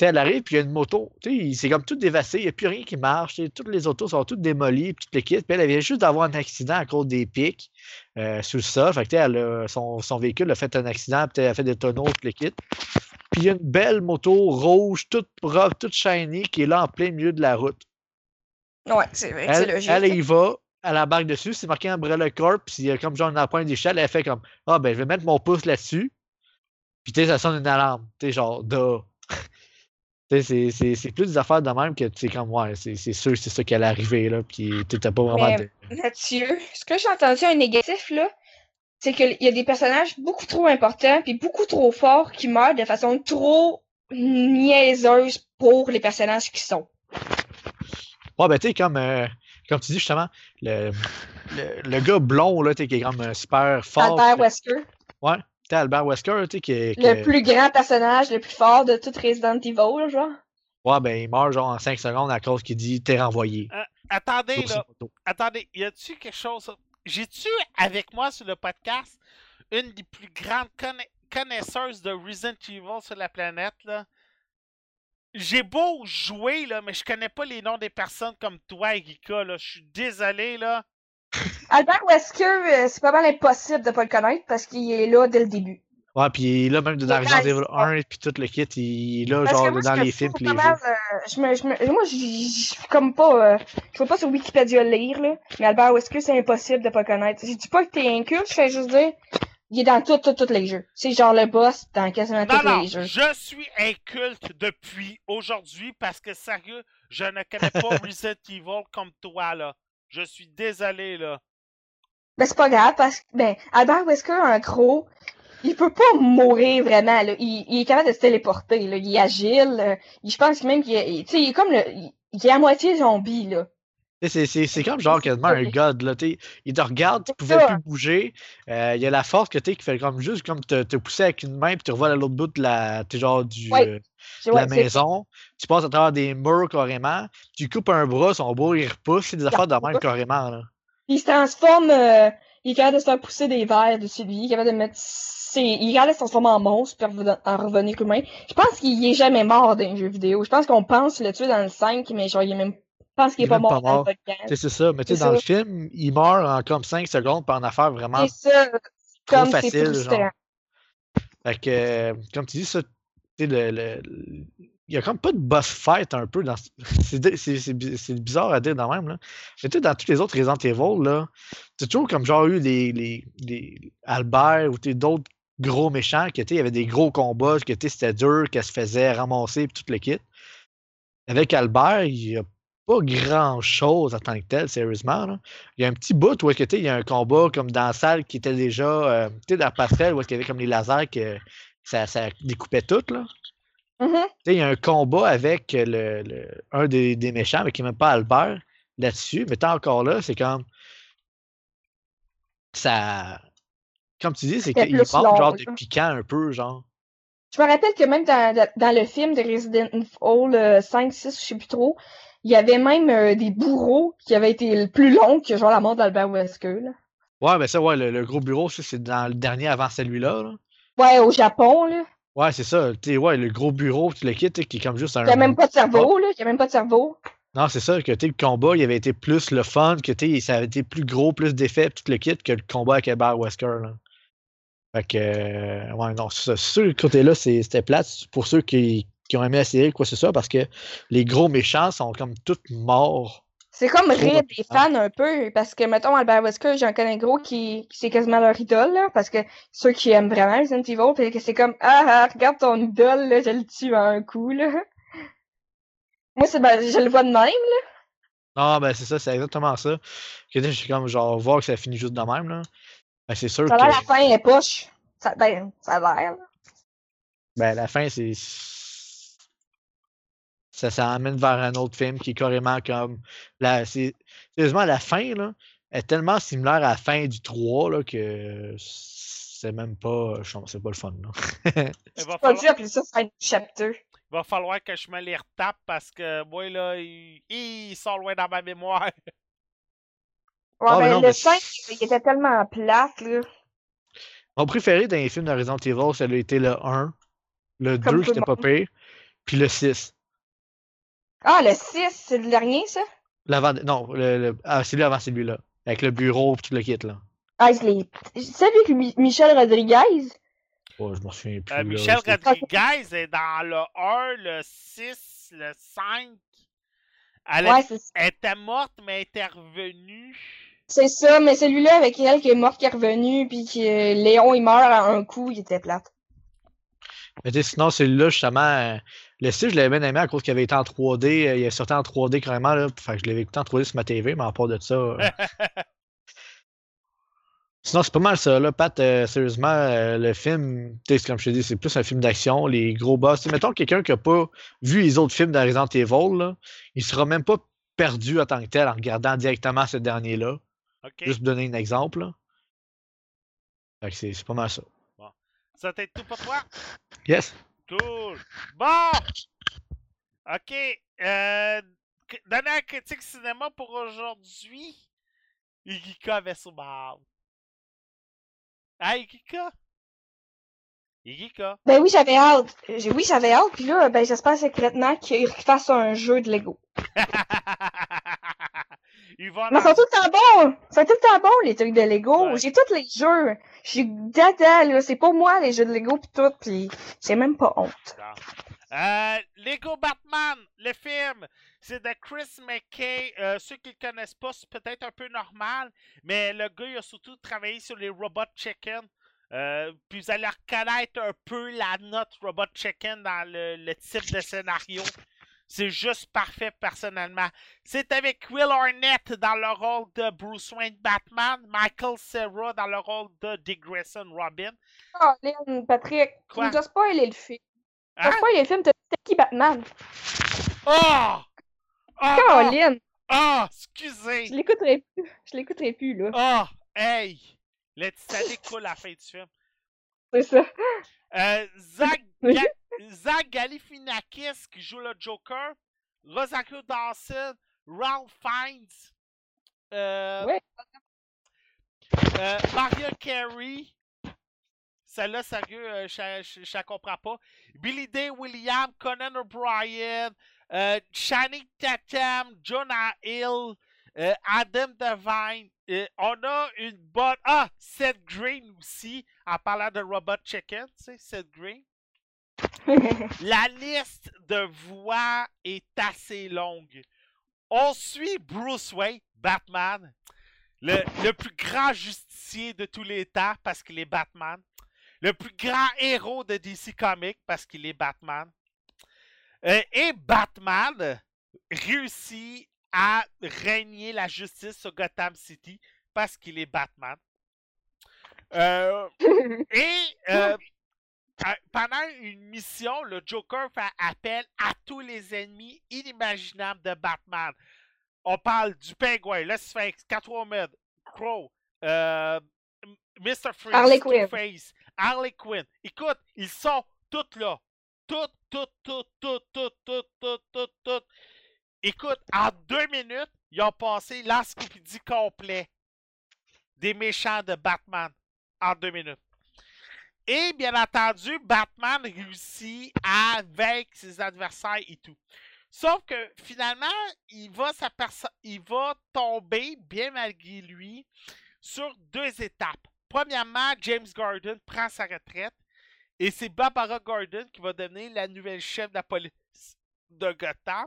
Elle arrive, puis il y a une moto. C'est comme tout dévasté, il n'y a plus rien qui marche. Toutes les autos sont toutes démolies, puis toutes les kits. Puis elle, vient juste d'avoir un accident à cause des pics euh, sous le sol. Fait que, elle a- son, son véhicule a fait un accident, puis elle a fait des tonneaux, toutes les kits. Puis il y a une belle moto rouge, toute propre, toute shiny, qui est là en plein milieu de la route. Ouais, c'est vrai logique. elle y va, elle embarque dessus, c'est marqué Umbrella Corp, puis il y a comme genre une appointe d'échelle, elle fait comme Ah ben je vais mettre mon pouce là-dessus. Puis tu sais, ça sonne une alarme. Tu sais, genre da. C'est- c'est c'est plus des affaires de même que tu sais comme ouais, c'est c'est sûr que c'est ça qui allait arriver là, puis tu t'as pas vraiment Mais- de. Mathieu, ce que j'ai entendu un négatif, là, c'est qu'il y a des personnages beaucoup trop importants puis beaucoup trop forts qui meurent de façon trop niaiseuse pour les personnages qui sont. Ouais, ben tu sais, comme euh, comme tu dis justement, le, le, le gars blond, là, tu qui est comme euh, super fort. Albert Wesker. Ouais, Albert Wesker, tu sais, qui est. Le que- plus grand personnage, le plus fort de tout Resident Evil, là, genre. Ouais, ben, il meurt genre en 5 secondes à cause qu'il dit t'es renvoyé. Attendez, Sur sa là. Attendez, y a-tu quelque chose. J'ai-tu avec moi sur le podcast une des plus grandes conna- connaisseuses de Resident Evil sur la planète, là? J'ai beau jouer, là, mais je connais pas les noms des personnes comme toi, Erika, là. Je suis désolé, là. Albert Wesker, euh, c'est pas mal impossible de pas le connaître parce qu'il est là dès le début. Ouais, puis là, même dans est Resident Evil réalisé. 1 puis tout le kit, il est là, Parce genre, moi, dans les films puis les mal, jeux. euh, je me, je me, moi, je suis comme pas, euh, je vais pas sur Wikipédia le lire, là. Mais Albert Wesker, c'est impossible de pas le connaître. Je dis pas que t'es inculte, je fais juste dire, il est dans tout, tout, tous les jeux. C'est genre le boss dans quasiment Non, tous non, les jeux. je suis inculte depuis aujourd'hui parce que, sérieux, je ne connais pas Resident Evil comme toi, là. Je suis désolé, là. Ben, c'est pas grave parce que, ben, Albert Wesker, en gros, il peut pas mourir vraiment, là. Il, il est capable de se téléporter, là. Il est agile. euh, il- je pense même qu'il est, tu sais, il est comme le, il, il est à moitié zombie, là. C'est c'est- c'est comme genre quasiment un god, là. Il te regarde, tu pouvais ça. plus bouger. euh, il y a la force que tu sais qui fait comme juste comme te, te pousser avec une main puis tu revois à l'autre bout de la, t'es genre du, Ouais, euh, de la ouais, maison. Tu passes à travers des murs carrément. Tu coupes un bras, son bras il repousse. C'est des affaires de même carrément, là. Il se transforme, euh, il est capable de se faire pousser des verres dessus lui, il est capable de mettre ses, il est capable de se transformer en monstre puis en revenir humain. Je pense qu'il est jamais mort dans les jeux vidéo. Je pense qu'on pense le tuer dans le 5, mais genre, il est même, je pense qu'il Il est est pas pas mort C'est ça. Mais tu sais, dans le film, il meurt en comme 5 secondes par une affaire vraiment ça, trop comme facile. Genre. Fait que, euh, comme tu dis, ça, tu sais, le, le- le- il y a comme pas de boss fight un peu dans. ce- C'est c'est- c'est c'est bizarre à dire dans même, là. Mais tu dans tous les autres Resident Evil, là, t'as toujours comme genre eu les, les, les Albert ou d'autres gros méchants que il y avait des gros combats, c'était dur, qu'elle se faisait ramasser pis tout le kit. Avec Albert, il y a pas grand chose en tant que tel, sérieusement. Il y a un petit bout où il y a un combat comme dans la salle qui était déjà euh, dans Pastel où est-ce qu'il y avait comme les lasers que ça, ça découpait tout. Là. Mhm. Sais, il y a un combat avec le, le- un des, des méchants, mais qui n'est même pas Albert là-dessus. Mais tant encore là, c'est comme. Ça. Comme tu dis, c'est qu'il long, genre de piquant un peu, genre. Je me rappelle que même dans, dans le film de Resident Evil euh, 5, 6, je sais plus trop, il y avait même euh, des bourreaux qui avaient été le plus longs que genre la mort d'Albert Wesker, là. Ouais, mais ça, ouais, le, le gros bureau, c'est dans le dernier avant celui-là. Là. Ouais, au Japon, là. Ouais, c'est ça. Tu sais, ouais, le gros bureau, tu le sais, qui est comme juste un. Il y a même pas de cerveau, là. Il y a même pas de cerveau. Non, c'est ça, que le combat, il avait été plus le fun, que ça avait été plus gros, plus d'effets, tout le kit, que le combat avec Albert Wesker. Là. Fait que, euh, ouais, non, c'est le côté-là, c'était plate pour ceux qui, qui ont aimé la série, quoi, c'est ça, parce que les gros méchants sont comme tous morts. C'est comme rire des fans un peu, parce que, mettons, Albert Wesker, j'en connais gros qui, qui c'est quasiment leur idole, là, parce que ceux qui aiment vraiment Resident Evil, que c'est comme, ah, ah, regarde ton idole, là, je le tue en un coup, là. Moi, c'est, ben, je le vois de même, là. Non, ben c'est ça, c'est exactement ça. Que je suis comme, genre, voir que ça finit juste de même, là. Ben, c'est sûr Ça a que. la fin est poche. Ça, ben, ça a l'air, là. Ben, la fin, c'est. Ça, ça amène vers un autre film qui est carrément comme. La, c'est, sérieusement, la fin, là, est tellement similaire à la fin du 3, là, que c'est même pas. je pense- C'est pas le fun, là. Il va falloir, appeler ça chapter. va falloir que je me les retape parce que moi, là, il, il sort loin dans ma mémoire. Ouais, Ah, mais non, le mais 5, il était tellement plate, là. Mon préféré dans les films de Resident Evil, ça a été le 1, le 2, Comme tout c'était le pas pire, puis le 6. Ah, le 6, c'est le dernier, ça? L'avant, non, le, le- ah, c'est lui avant celui-là. Avec le bureau et tout le kit, là. Ah, je l'ai. C'est lui que Mi- Michel Rodriguez? Oh, je m'en souviens plus. Euh, Michel Rodriguez est dans le 1, le 6, le 5. Elle, Ouais, est- c'est elle était morte, mais elle était revenue. c'est ça, mais celui-là avec elle qui est morte, qui est revenu, puis que Léon, il meurt à un coup, il était plate. Mais tu sais, sinon, celui-là, justement, euh, le style, je l'avais bien aimé à cause qu'il avait été en 3D. euh, il est sorti en 3D carrément, là. Fait que je l'avais écouté en 3D sur ma TV, mais à part de ça. euh, Sinon, c'est pas mal ça, là, Pat. euh, sérieusement, euh, le film, comme je te dis, c'est plus un film d'action, les gros boss. Tu sais, mettons quelqu'un qui a pas vu les autres films Resident Evil, là, il sera même pas perdu en tant que tel en regardant directement ce dernier-là. Juste pour donner un exemple. là. Fait que c'est c'est pas mal ça. Ça t'aide tout pour toi? Yes. Cool. Bon! Ok. Euh, dernière critique cinéma pour aujourd'hui. Igika vs Bob. Ah, Igika? Ben oui, j'avais hâte. Oui, j'avais hâte. Puis là, ben j'espère secrètement qu'ils fassent un jeu de Lego. Ils vont Mais ils sont tout le temps bons! Ils sont tout le temps bons, les trucs de Lego. Ouais. J'ai tous les jeux. Je suis dada, là. C'est pas moi, les jeux de Lego pis tout. Pis j'ai même pas honte. Euh, Lego Batman, le film, c'est de Chris McKay. Euh, ceux qui le connaissent pas, c'est peut-être un peu normal, mais le gars, il a surtout travaillé sur les Robot Chicken. Euh, puis vous allez reconnaître un peu la note Robot Chicken dans le, le type de scénario. C'est juste parfait personnellement. C'est avec Will Arnett dans le rôle de Bruce Wayne Batman, Michael Cera dans le rôle de Dick Grayson Robin. Oh, Lynn, Patrick, tu Quoi? nous as spoilé le film. Tu Hein? as spoilé le film, t'as dit qui Batman? Oh! Oh! non! Caroline! Ah, excusez! Je l'écouterai plus. Je l'écouterai plus, là. Ah, hey! Le Titanic coule à la fin du film. C'est ça. Euh, Zach, Ga- Zach Galifianakis qui joue le Joker, Rosario Dawson, Ralph Fiennes, euh, Ouais. euh, Maria Carey, celle-là, sérieux, euh, je la comprends pas. Billy Day Williams, Conan O'Brien, euh, Channing Tatum, Jonah Hill, euh, Adam Devine. On a une bonne. Ah, Seth Green aussi, en parlant de Robot Chicken, tu sais, Seth Green. La liste de voix est assez longue. On suit Bruce Wayne, Batman, le, le plus grand justicier de tous les temps parce qu'il est Batman, le plus grand héros de DC Comics parce qu'il est Batman. Euh, et Batman réussit à régner la justice sur Gotham City parce qu'il est Batman. Euh, et euh, pendant une mission, le Joker fait appel à tous les ennemis inimaginables de Batman. On parle du pingouin, le Sphinx, Catwoman, Crow, euh, Mr. Freeze, Harley Quinn. Two-Face, Harley Quinn. Écoute, ils sont tous là. Toutes, toutes, toutes, toutes, toutes, toutes, toutes, toutes, toutes. Écoute, en deux minutes, ils ont passé l'encyclopédie complet des méchants de Batman en deux minutes. Et bien entendu, Batman réussit à vaincre ses adversaires et tout. Sauf que finalement, il va, il va tomber, bien malgré lui, sur deux étapes. Premièrement, James Gordon prend sa retraite et c'est Barbara Gordon qui va devenir la nouvelle chef de la police de Gotham.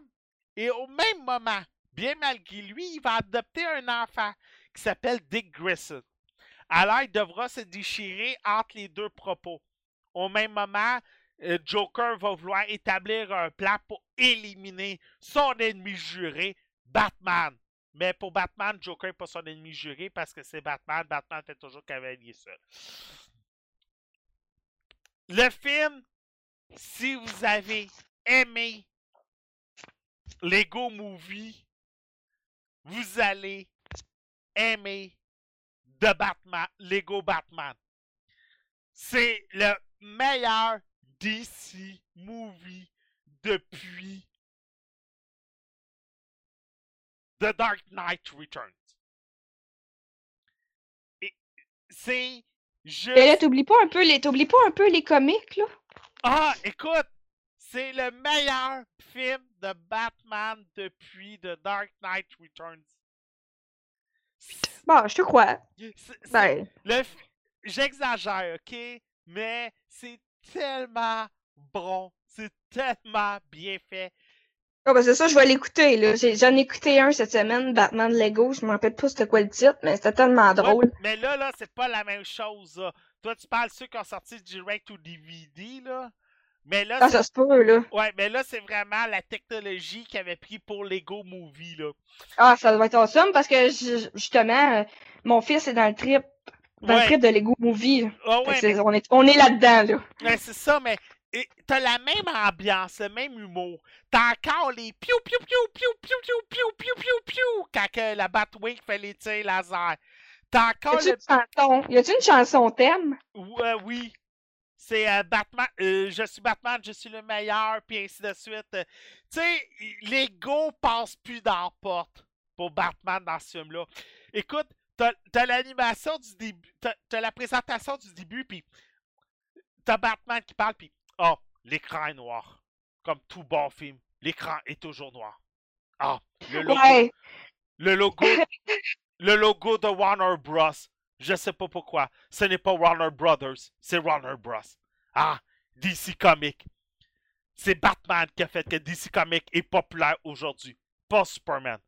Et au même moment, bien malgré lui, il va adopter un enfant qui s'appelle Dick Grayson. Alors, il devra se déchirer entre les deux propos. Au même moment, euh, Joker va vouloir établir un plan pour éliminer son ennemi juré, Batman. Mais pour Batman, Joker n'est pas son ennemi juré parce que c'est Batman. Batman fait toujours cavalier seul. Le film, si vous avez aimé Lego Movie, vous allez aimer de Batman, Lego Batman. C'est le meilleur DC movie depuis The Dark Knight Returns. Et c'est juste. Mais là, t'oublies pas un peu les, t'oublies pas un peu les comics, là? Ah, écoute, c'est le meilleur film de Batman depuis The Dark Knight Returns. Bon, je te crois. Ben, J'exagère, ok? Mais c'est tellement bon. C'est tellement bien fait. ah, ben c'est ça, je vais l'écouter, là. J'en ai écouté un cette semaine, Batman Lego. Je me rappelle pas c'était quoi le titre, mais c'était tellement Ouais, drôle. mais là, là, c'est pas la même chose. là. Toi, tu parles de ceux qui ont sorti direct ou DVD, là? Mais là, Ah, c'est- ça se peut, là. ouais, mais là, c'est vraiment la technologie qu'ils avaient pris pour Lego Movie, là. Ah, ça doit être awesome parce que ju- justement, euh, mon fils est dans le trip, dans Ouais. le trip de Lego Movie. Ah que ouais, on est, on est là-dedans, là. Ouais, c'est ça, mais t'as la même ambiance, le même humour. T'as encore les piou piou piou piou piou piou piou piou piou piou quand que la Batwing fait les tirs laser. T'as encore le chanson? Y a-tu une chanson thème? Ou- euh, oui. C'est euh, Batman. euh, je suis Batman, je suis le meilleur, puis ainsi de suite. Euh, tu sais, l'ego passe plus dans la porte pour Batman dans ce film-là. Écoute, t'as l'animation du début, t'as la présentation du début, puis t'as Batman qui parle, puis oh, l'écran est noir. Comme tout bon film, l'écran est toujours noir. Ah, le logo, Ouais. le logo, le logo de Warner Bros. Je sais pas pourquoi. Ce n'est pas Warner Brothers, c'est Warner Bros. Ah, DC Comics. C'est Batman qui a fait que DC Comics est populaire aujourd'hui, pas Superman.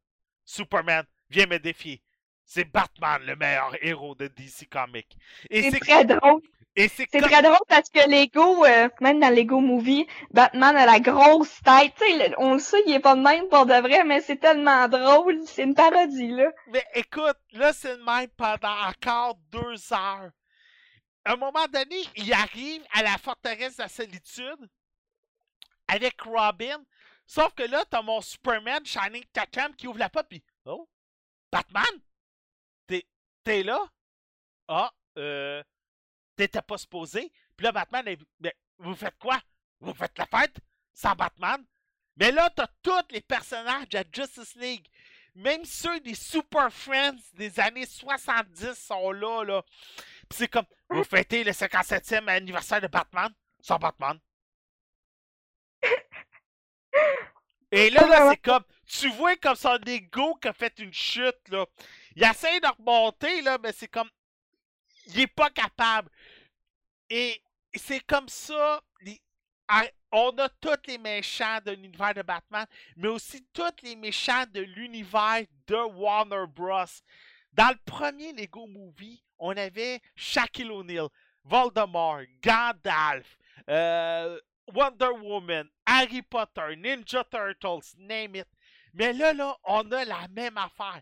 Superman, viens me défier. C'est Batman le meilleur héros de DC Comics. Et C'est c'est très drôle. C'est comme- très drôle parce que Lego, euh, même dans Lego Movie, Batman a la grosse tête. On le sait, il est pas de même pour de vrai, mais c'est tellement drôle. C'est une parodie, là. Mais écoute, là, c'est le même pendant encore deux heures. À un moment donné, il arrive à la forteresse de la solitude avec Robin. Sauf que là, t'as mon Superman Shining Tatum qui ouvre la porte puis Oh, Batman? T'es là? Ah, euh, t'étais pas supposé. Puis là, Batman, est- mais vous faites quoi? Vous faites la fête? Sans Batman? Mais là, t'as tous les personnages de la Justice League. Même ceux des Super Friends des années 70 sont là, là. Puis c'est comme, vous fêtez le 57e anniversaire de Batman? Sans Batman. Et là, là, c'est comme, tu vois comme son ego qui a fait une chute, là. Il essaie de remonter, là, mais c'est comme, il est pas capable. Et c'est comme ça, on a tous les méchants de l'univers de Batman, mais aussi tous les méchants de l'univers de Warner Bros. Dans le premier Lego Movie, on avait Shaquille O'Neal, Voldemort, Gandalf, euh, Wonder Woman, Harry Potter, Ninja Turtles, name it. Mais là, là, on a la même affaire.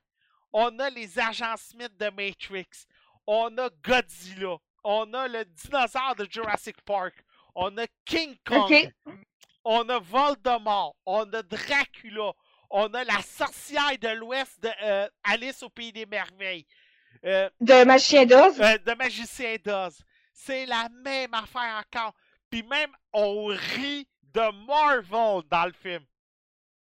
On a les agents Smith de Matrix. On a Godzilla. On a le dinosaure de Jurassic Park. On a King Kong. On a Voldemort. On a Dracula. On a la sorcière de l'Ouest de euh, Alice au Pays des Merveilles. Euh, De Magicien d'Oz? euh, de Magicien d'Oz. C'est la même affaire encore. Puis même, on rit de Marvel dans le film.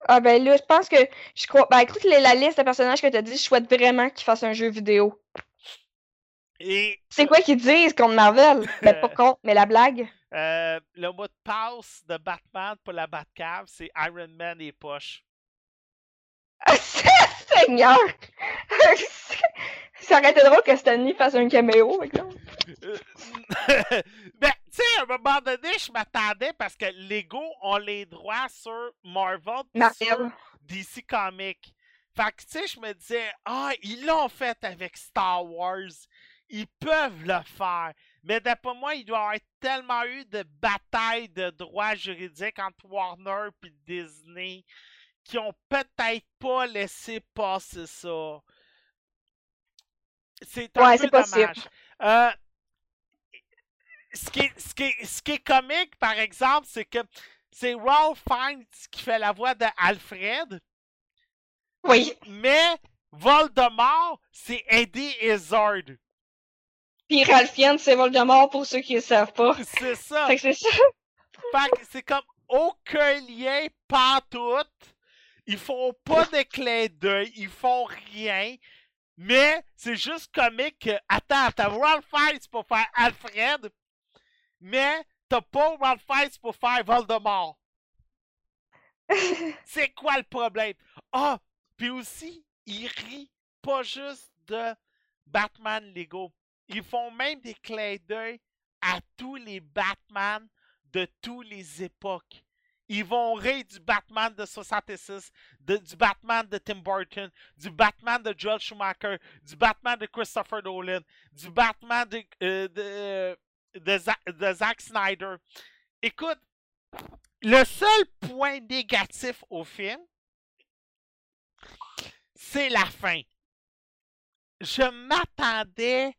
Ah ben là, je pense que je crois. Ben écoute la liste de personnages que t'as dit, je souhaite vraiment qu'ils fassent un jeu vidéo. Et C'est quoi qu'ils disent contre Marvel? Ben pas contre, mais la blague? euh, le mot de passe de Batman pour la Batcave, c'est Iron Man et poche. Seigneur! Ça aurait été drôle que Stanley fasse un caméo, par exemple. Euh, ben, tu sais, à un moment donné, je m'attendais parce que Lego ont les droits sur Marvel pis sur Marvel. DC Comics. Fait que, tu sais, je me disais, ah, ils l'ont fait avec Star Wars. Ils peuvent le faire. Mais d'après moi, il doit y avoir tellement eu de batailles de droits juridiques entre Warner et Disney qui ont peut-être pas laissé passer ça. C'est un Ouais, peu dommage. Euh, ce, qui est, ce, qui est- ce qui est comique, par exemple, c'est que c'est Ralph Fiennes qui fait la voix de Alfred, Oui. mais Voldemort, c'est Eddie Izzard. Puis Ralph Fiennes, c'est Voldemort pour ceux qui ne savent pas. C'est ça. Fait que c'est ça. C'est comme aucun lien, pas tout. Ils font pas de clin d'œil, ils font rien. Mais c'est juste comique que, attends, t'as Ralph Fiennes pour faire Alfred, mais t'as pas Ralph Fiennes pour faire Voldemort. C'est quoi le problème? Ah, puis aussi, ils rient pas juste de Batman Lego. Ils font même des clins d'œil à tous les Batman de toutes les époques. Ils vont rire du Batman de 66, de- du Batman de Tim Burton, du Batman de Joel Schumacher, du Batman de Christopher Nolan, du Batman de, euh, de Zack Snyder. Écoute, le seul point négatif au film, c'est la fin. Je m'attendais.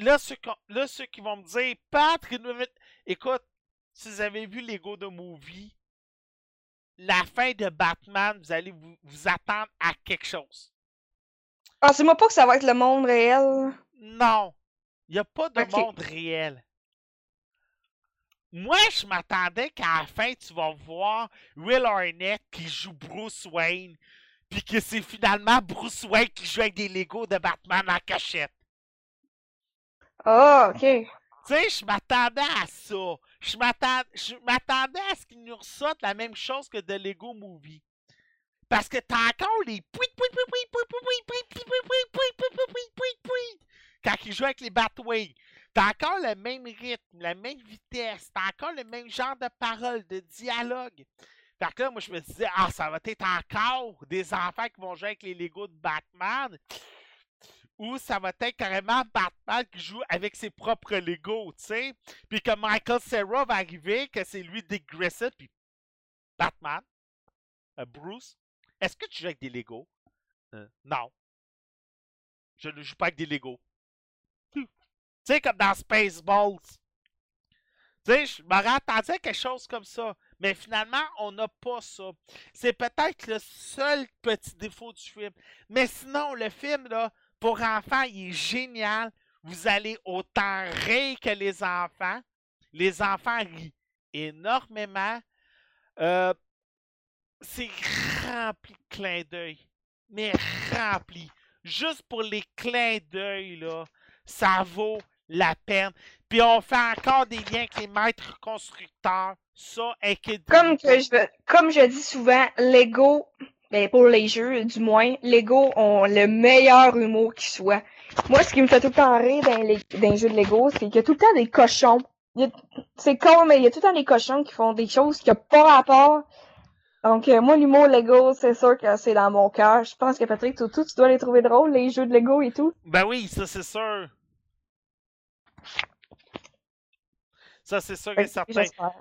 Là ceux, qui- là, ceux qui vont me dire, Pat, écoute, si vous avez vu Lego de Movie, la fin de Batman, vous allez vous, vous attendre à quelque chose. Ah, c'est moi pas que ça va être le monde réel. Non, il n'y a pas de monde réel. Moi, je m'attendais qu'à la fin, tu vas voir Will Arnett qui joue Bruce Wayne, puis que c'est finalement Bruce Wayne qui joue avec des Legos de Batman en cachette. Ah, OK. Tu sais, je m'attendais à ça. Je m'attendais à ce qu'ils nous ressortent la même chose que de Lego Movie. Parce que t'as encore les quand ils jouent avec les Batwings. T'as encore le même rythme, la même vitesse, t'as encore le même genre de paroles, de dialogue. Fait que là, moi, je me disais, ah, ça va être encore des enfants qui vont jouer avec les Legos de Batman. Ou ça va être carrément Batman qui joue avec ses propres Legos, tu sais. Puis que Michael Cera va arriver, que c'est lui Dick puis Batman, euh, Bruce, est-ce que tu joues avec des Legos? Euh, non. Je ne joue pas avec des Legos. Tu sais, comme dans Spaceballs. Tu sais, je m'aurais attendu à quelque chose comme ça. Mais finalement, on n'a pas ça. C'est peut-être le seul petit défaut du film. Mais sinon, le film, là, pour enfants, il est génial. Vous allez autant rire que les enfants. Les enfants rient énormément. Euh, c'est rempli de clins d'œil. Mais rempli. Juste pour les clins d'œil, là, ça vaut la peine. Puis on fait encore des liens avec les maîtres constructeurs. Ça, inquiétez Comme que je veux- comme je dis souvent, Lego, ben pour les jeux du moins, Lego ont le meilleur humour qui soit. Moi, ce qui me fait tout le temps rire dans les, dans les jeux de Lego, c'est qu'il y a tout le temps des cochons. C'est con, mais il y a tout le temps des cochons qui font des choses qui n'ont pas rapport. Donc, euh, moi, l'humour Lego, c'est sûr que c'est dans mon cœur. Je pense que Patrick, tout, tout, tu dois les trouver drôles, les jeux de Lego et tout. Ben oui, ça c'est sûr. Ça c'est sûr et certain. J'espère.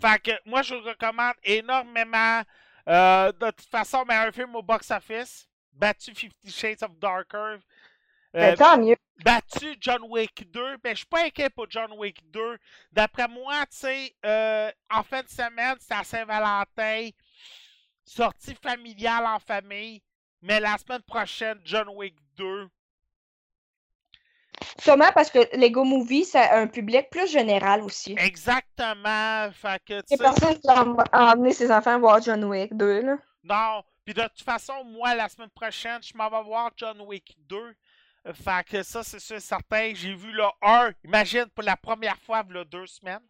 Fait que moi je vous recommande énormément. Euh, de toute façon, meilleur film au box-office. Battu Fifty Shades of Darker. Ben, Euh, tant mieux. battu John Wick 2. Ben, je suis pas inquiet pour John Wick 2. D'après moi, tu sais, euh, en fin de semaine, c'est à Saint-Valentin. Sortie familiale en famille. Mais la semaine prochaine, John Wick 2. Sûrement parce que Lego Movie, c'est un public plus général aussi. Exactement. Fait que, tu C'est sais, personne qui a emmené ses enfants voir John Wick 2, là. Non, puis de toute façon, moi, la semaine prochaine, je m'en vais voir John Wick 2. Euh, Fait que ça, c'est sûr et certain. J'ai vu le 1, imagine, pour la première fois, il y a deux semaines.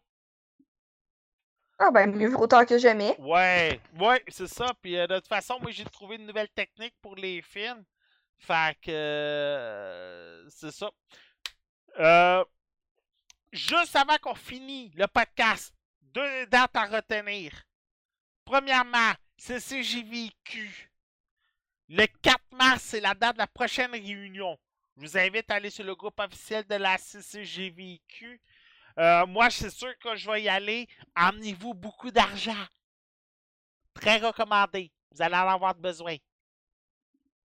Ah ben, mieux vaut tard que jamais. Ouais, ouais, c'est ça. Puis euh, de toute façon, moi, j'ai trouvé une nouvelle technique pour les films. Fait que euh, c'est ça. Euh, juste avant qu'on finisse le podcast, deux dates à retenir. Premièrement, CCJVQ. Le 4 mars, c'est la date de la prochaine réunion. Je vous invite à aller sur le groupe officiel de la CCJVQ. Euh, moi, c'est sûr que je vais y aller. Emmenez-vous beaucoup d'argent. Très recommandé. Vous allez en avoir besoin.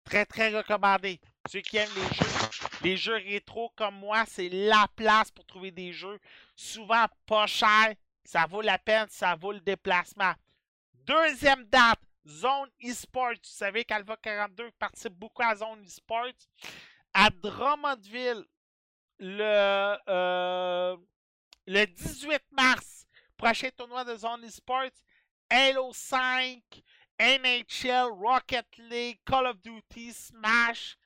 Très, très recommandé. Ceux qui aiment les jeux, les jeux rétro comme moi, c'est la place pour trouver des jeux. Souvent pas cher. Ça vaut la peine, ça vaut le déplacement. Deuxième date, Zone eSports. Vous savez qu'Alva 42 participe beaucoup à Zone eSports. À Drummondville, le, euh, le 18 mars, prochain tournoi de Zone eSports, Halo 5, NHL, Rocket League, Call of Duty, Smash.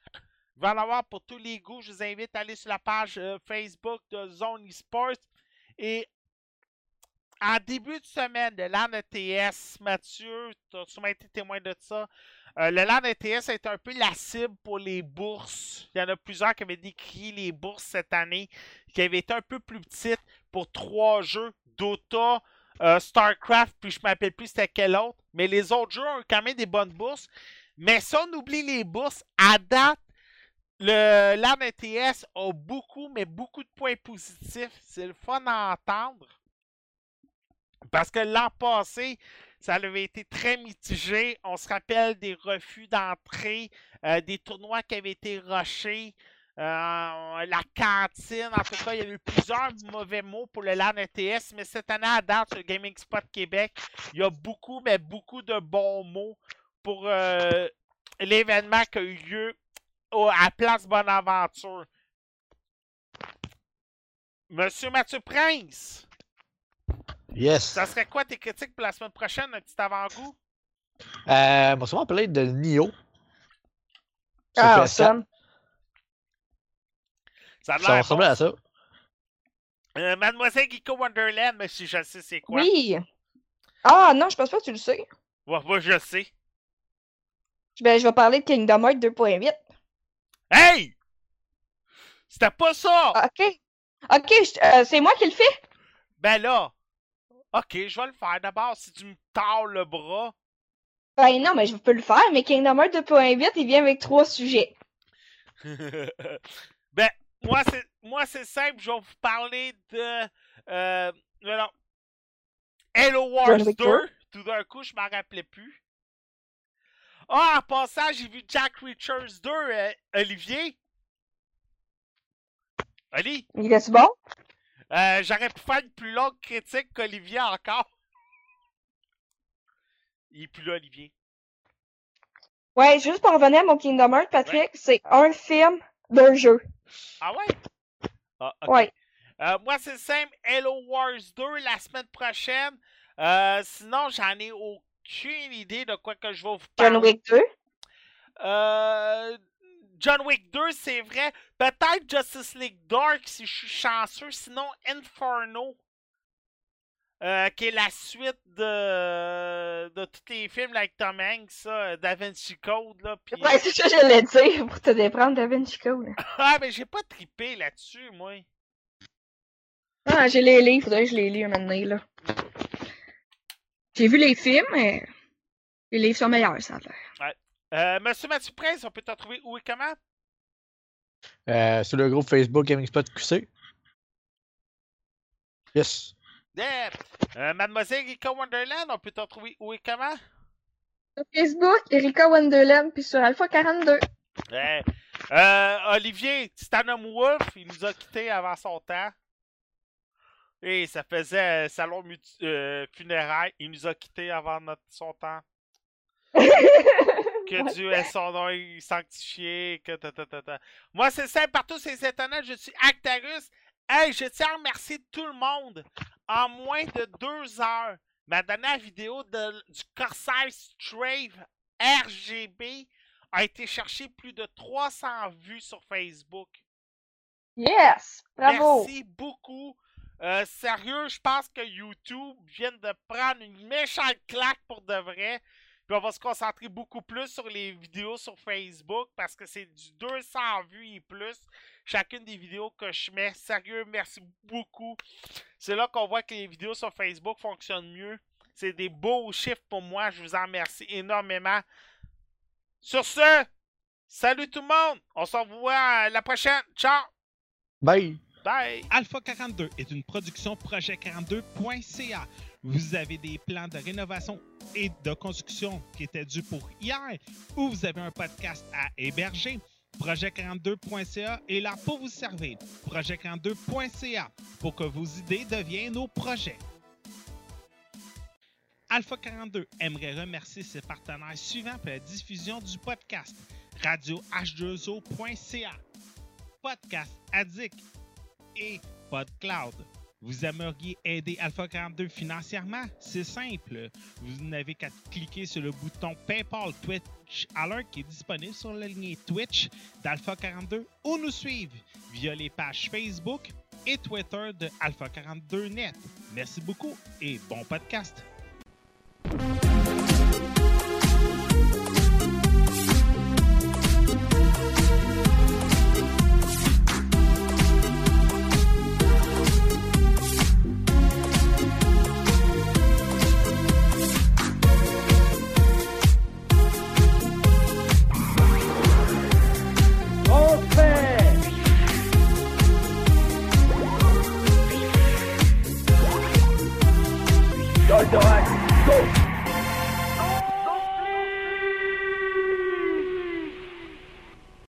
Il va en avoir pour tous les goûts. Je vous invite à aller sur la page euh, Facebook de Zone eSports. Et en début de semaine, le LAN ETS, Mathieu, tu as sûrement été témoin de ça. Euh, le LAN ETS est un peu la cible pour les bourses. Il y en a plusieurs qui avaient décrit les bourses cette année, qui avaient été un peu plus petites pour trois jeux Dota, euh, StarCraft, puis je m'appelle plus c'était quel autre. Mais les autres jeux ont quand même des bonnes bourses. Mais si on oublie les bourses, à date, le a beaucoup, mais beaucoup de points positifs. C'est le fun à entendre. Parce que l'an passé, ça avait été très mitigé. On se rappelle des refus d'entrée, euh, des tournois qui avaient été rushés. Euh, la cantine. En tout cas, il y a eu plusieurs mauvais mots pour le LAN ETS, mais cette année à date, sur le Gaming Spot Québec, il y a beaucoup, mais beaucoup de bons mots pour euh, l'événement qui a eu lieu à Place Bonaventure. Monsieur Mathieu Prince, Yes. ça serait quoi tes critiques pour la semaine prochaine, un petit avant-goût? Euh, on va sûrement parler de sur Ah, PS4. awesome. Ça bon. à ça. Euh, Mademoiselle Geeko Wonderland, mais si je sais c'est quoi? Oui. Ah non, je pense pas que tu le sais. Ouais, moi, je sais. Ben, je vais parler de Kingdom Hearts 2.8. Hey! C'était pas ça! Ok. Ok, je- euh, c'est moi qui le fais? Ben là, ok, je vais le faire d'abord si tu me tords le bras. Ben non, mais je peux le faire, mais Kingdom Hearts 2.8, il vient avec trois sujets. moi c'est moi c'est simple, je vais vous parler de euh, alors, Hello Wars John Wick 2. Tout d'un coup, je m'en rappelais plus. Ah, en passant, j'ai vu Jack Reachers 2, euh, Olivier. Oli, Il est bon? euh, j'aurais pu faire une plus longue critique qu'Olivier encore. Il est plus là, Olivier. Ouais, juste pour revenir à mon Kingdom Hearts, Patrick, c'est un film d'un jeu. Ah ouais? Ah. Ouais. Euh, moi, c'est simple. Hello Wars 2 la semaine prochaine. Euh, sinon, j'en ai aucune idée de quoi que je vais vous parler. John Wick 2. Euh, John Wick 2, c'est vrai. Peut-être Justice League Dark si je suis chanceux. Sinon, Inferno. Euh, qui est la suite de, de tous les films là, avec Tom Hanks, ça, Da Vinci Code, là. Puis... Ouais, c'est ça que j'allais dire pour te déprendre Da Vinci Code. Ah, mais j'ai pas trippé là-dessus, moi. Ah, j'ai les livres, faudrait que je les lis un moment donné, là. J'ai vu les films, mais les livres sont meilleurs, ça a l'air. Euh, Monsieur Mathieu Prince, on peut te retrouver où et comment? Euh, sur le groupe Facebook Gaming Spot QC. Yes. Yeah. Euh, Mademoiselle Rika Wonderland, on peut te retrouver où et comment? Sur Facebook, Erika Wonderland, puis sur Alpha 42. Ouais. Euh, Olivier, Titanum Wolf, il nous a quittés avant son temps. Et ça faisait euh, salon euh, funéraire. Il nous a quittés avant notre, son temps. Que Dieu ait son nom sanctifié. Que ta, ta, ta, ta. Moi, c'est simple. Partout, c'est étonnant. Je suis Actarus. Hey, je tiens à remercier tout le monde. En moins de deux heures, ma dernière vidéo de, du Corsair Strave RGB a été chercher plus de 300 vues sur Facebook. Yes! Bravo! Merci beaucoup. Euh, sérieux, je pense que YouTube vient de prendre une méchante claque pour de vrai. Puis on va se concentrer beaucoup plus sur les vidéos sur Facebook parce que c'est du 200 vues et plus. Chacune des vidéos que je mets. Sérieux, merci beaucoup. C'est là qu'on voit que les vidéos sur Facebook fonctionnent mieux. C'est des beaux chiffres pour moi. Je vous en remercie énormément. Sur ce, salut tout le monde. On se revoit la prochaine. Ciao. Bye. Bye. Alpha 42 est une production projet42.ca. Vous avez des plans de rénovation et de construction qui étaient dus pour hier ou vous avez un podcast à héberger. Projet42.ca est là pour vous servir. Projet42.ca pour que vos idées deviennent nos projets. Alpha 42 aimerait remercier ses partenaires suivants pour la diffusion du podcast. Radio H2O.ca, Podcast Addict et PodCloud. Vous aimeriez aider Alpha 42 financièrement? C'est simple. Vous n'avez qu'à cliquer sur le bouton PayPal Twitch Alert qui est disponible sur la ligne Twitch d'Alpha 42 ou nous suivre via les pages Facebook et Twitter de Alpha 42 Net. Merci beaucoup et bon podcast.